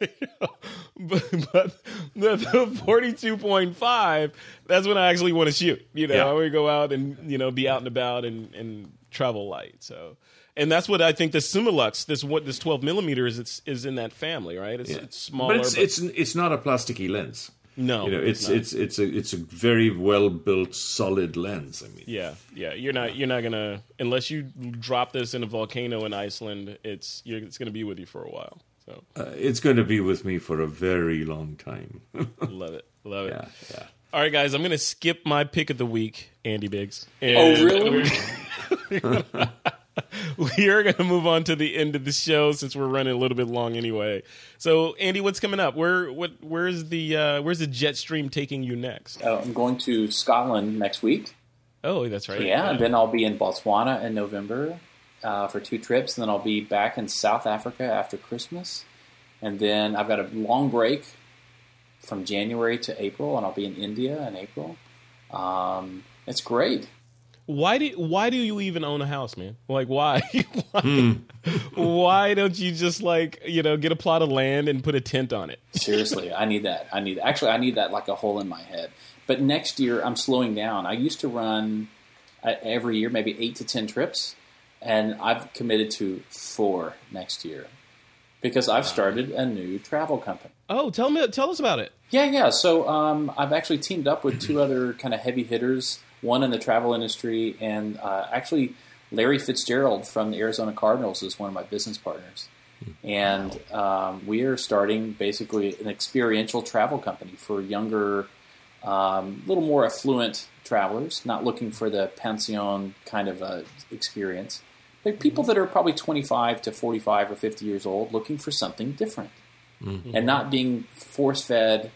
but but the, the 42.5, that's when I actually want to shoot. You know, Yeah. I want to go out and you know be out and about and and travel light. So. And that's what I think the Summilux, this what this 12 millimeters, it's is in that family, right? It's, Yeah. it's smaller, but it's it's it's not a plasticky lens. no, You know, it's not. it's it's a it's a very well built, solid lens. I mean, Yeah, yeah. You're not you're not gonna unless you drop this in a volcano in Iceland. It's you're, it's gonna be with you for a while. So uh, it's going to be with me for a very long time. love it, love it. yeah, yeah. All right, guys. I'm gonna skip my pick of the week, Andy Biggs. Oh, really? We are gonna move on to the end of the show since we're running a little bit long anyway. So, Andy, what's coming up? Where what where's the uh, where's the jet stream taking you next? Uh, I'm going to Scotland next week. Oh, that's right. Yeah, and then I'll be in Botswana in November uh, for two trips, and then I'll be back in South Africa after Christmas, and then I've got a long break from January to April, and I'll be in India in April. Um, it's great. Why do why do you even own a house, man? Like why? why, why don't you just like you know get a plot of land and put a tent on it? Seriously, I need that. I need actually I need that like a hole in my head. But next year I'm slowing down. I used to run uh, every year maybe eight to ten trips, and I've committed to four next year because I've started a new travel company. Oh, tell me, tell us about it. Yeah, yeah. So um, I've actually teamed up with two other kind of heavy hitters, one in the travel industry, and uh, actually Larry Fitzgerald from the Arizona Cardinals is one of my business partners. And um, we are starting basically an experiential travel company for younger, um, a little more affluent travelers, not looking for the pension kind of uh, experience. They're people that are probably 25 to 45 or 50 years old looking for something different and not being force fed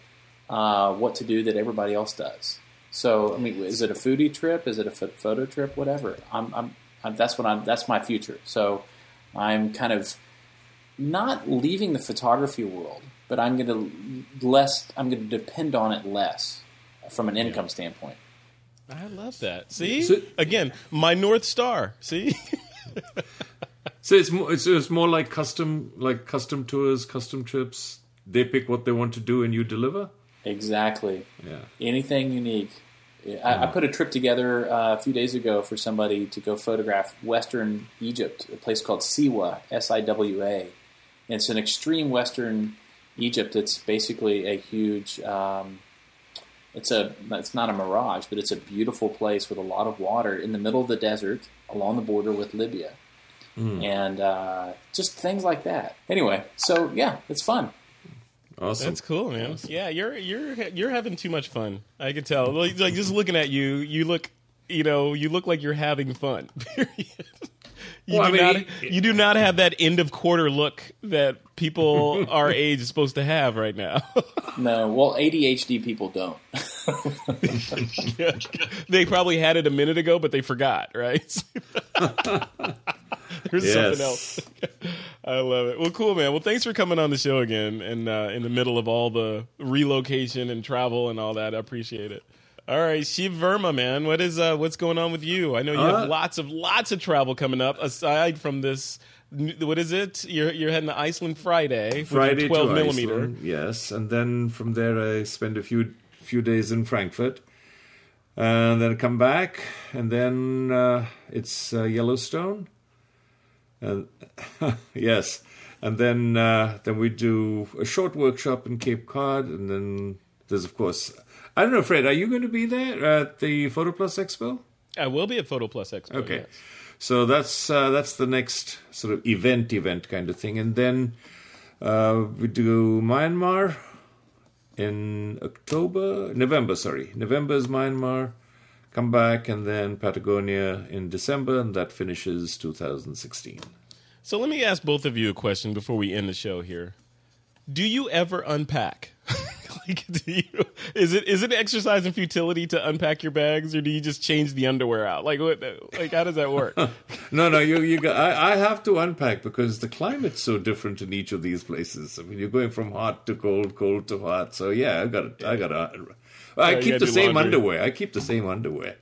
uh, what to do that everybody else does. So, I mean, is it a foodie trip? Is it a photo trip? Whatever. I'm, I'm, I'm, that's what I'm. That's my future. So, I'm kind of not leaving the photography world, but I'm going to less. I'm going to depend on it less from an income standpoint. I love that. See, So- again, my north star. See, So it's more it's, it's more like custom like custom tours, custom trips. They pick what they want to do, and you deliver. Exactly. Yeah. anything unique. I, I put a trip together uh, a few days ago for somebody to go photograph Western Egypt, a place called Siwa, S-I-W-A. It's an extreme Western Egypt. It's basically a huge. Um, it's a. It's not a mirage, but it's a beautiful place with a lot of water in the middle of the desert, along the border with Libya, and uh, just things like that. Anyway, so yeah, it's fun. Awesome. that's cool, man. Yeah, you're you're you're having too much fun. I can tell. Like, like just looking at you, you look, you know, you look like you're having fun. Period. You, Well, do I mean, not, it- you do not have that end of quarter look that people our age is supposed to have right now. No, well, ADHD people don't. they probably had it a minute ago, but they forgot, right? There's Yes. something else. I love it. Well, cool, man. Well, thanks for coming on the show again, and uh, in the middle of all the relocation and travel and all that, I appreciate it. All right, Shiv Verma, man, what is uh, what's going on with you? I know you have Uh, lots of lots of travel coming up. Aside from this, what is it? You're you're heading to Iceland Friday. Friday twelve to millimeter. Iceland, yes, and then from there I spend a few few days in Frankfurt, and then come back, and then uh, it's uh, Yellowstone, and yes, and then uh, then we do a short workshop in Cape Cod, and then there's of course I don't know, Fred, are you going to be there at the Photo Plus Expo? I will be at Photo Plus Expo. Okay. yes. So that's uh, that's the next sort of event event kind of thing, and then uh, we do Myanmar in October, November. Sorry, November is Myanmar. Come back, and then Patagonia in December, and that finishes 2016. So let me ask both of you a question before we end the show here. Do you ever unpack? like, do you, is it is it exercise in futility to unpack your bags, or do you just change the underwear out? Like, what? Like, how does that work? no, no, you you got, I, I have to unpack because the climate's so different in each of these places. I mean, you're going from hot to cold, cold to hot. So yeah, I got I got. I keep the same laundry. underwear. I keep the same underwear.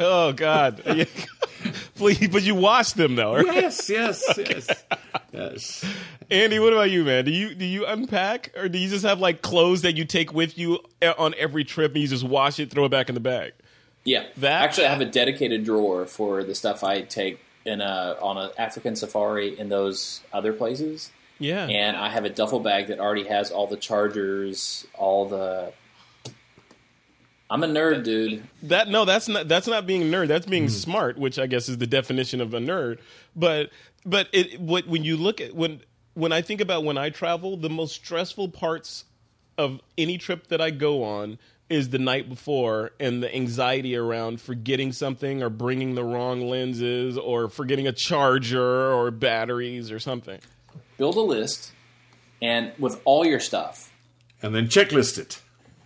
Oh God! Please, but you wash them though. Right? Yes, yes, okay. yes, yes. Andy, what about you, man? Do you do you unpack, or do you just have like clothes that you take with you on every trip, and you just wash it, throw it back in the bag? Yeah, that actually, I have a dedicated drawer for the stuff I take in a on an African safari in those other places. Yeah, and I have a duffel bag that already has all the chargers, all the I'm a nerd, dude. That no, that's not that's not being nerd. That's being mm. smart, which I guess is the definition of a nerd. But but it what when you look at when when I think about when I travel, the most stressful parts of any trip that I go on is the night before and the anxiety around forgetting something or bringing the wrong lenses or forgetting a charger or batteries or something. Build a list and with all your stuff. And then checklist it.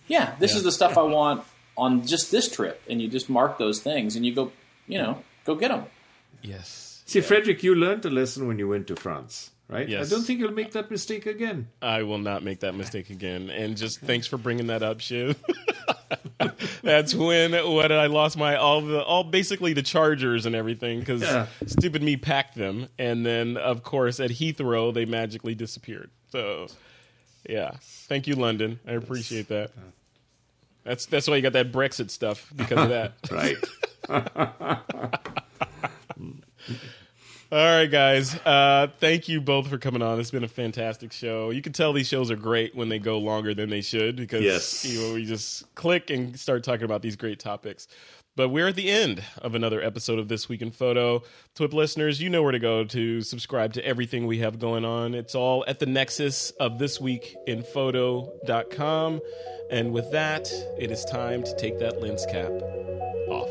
Yeah, this yeah. is the stuff I want on just this trip, and you just mark those things, and you go, you know, go get them. Yes. See, yeah. Frederick, you learned a lesson when you went to France, right? Yes. I don't think you'll make that mistake again. I will not make that mistake again. And just thanks for bringing that up, Shiv. That's when what I lost my all the all basically the chargers and everything because yeah. stupid me packed them, and then of course at Heathrow they magically disappeared. So, yeah, thank you, London. I appreciate that. That's uh, that's why you got that Brexit stuff because of that. right. All right, guys. Uh, thank you both for coming on. It's been a fantastic show. You can tell these shows are great when they go longer than they should because yes. you know, we just click and start talking about these great topics. But we're at the end of another episode of This Week in Photo. TWIP listeners, you know where to go to subscribe to everything we have going on. It's all at the nexus of thisweekinphoto.com. And with that, it is time to take that lens cap off.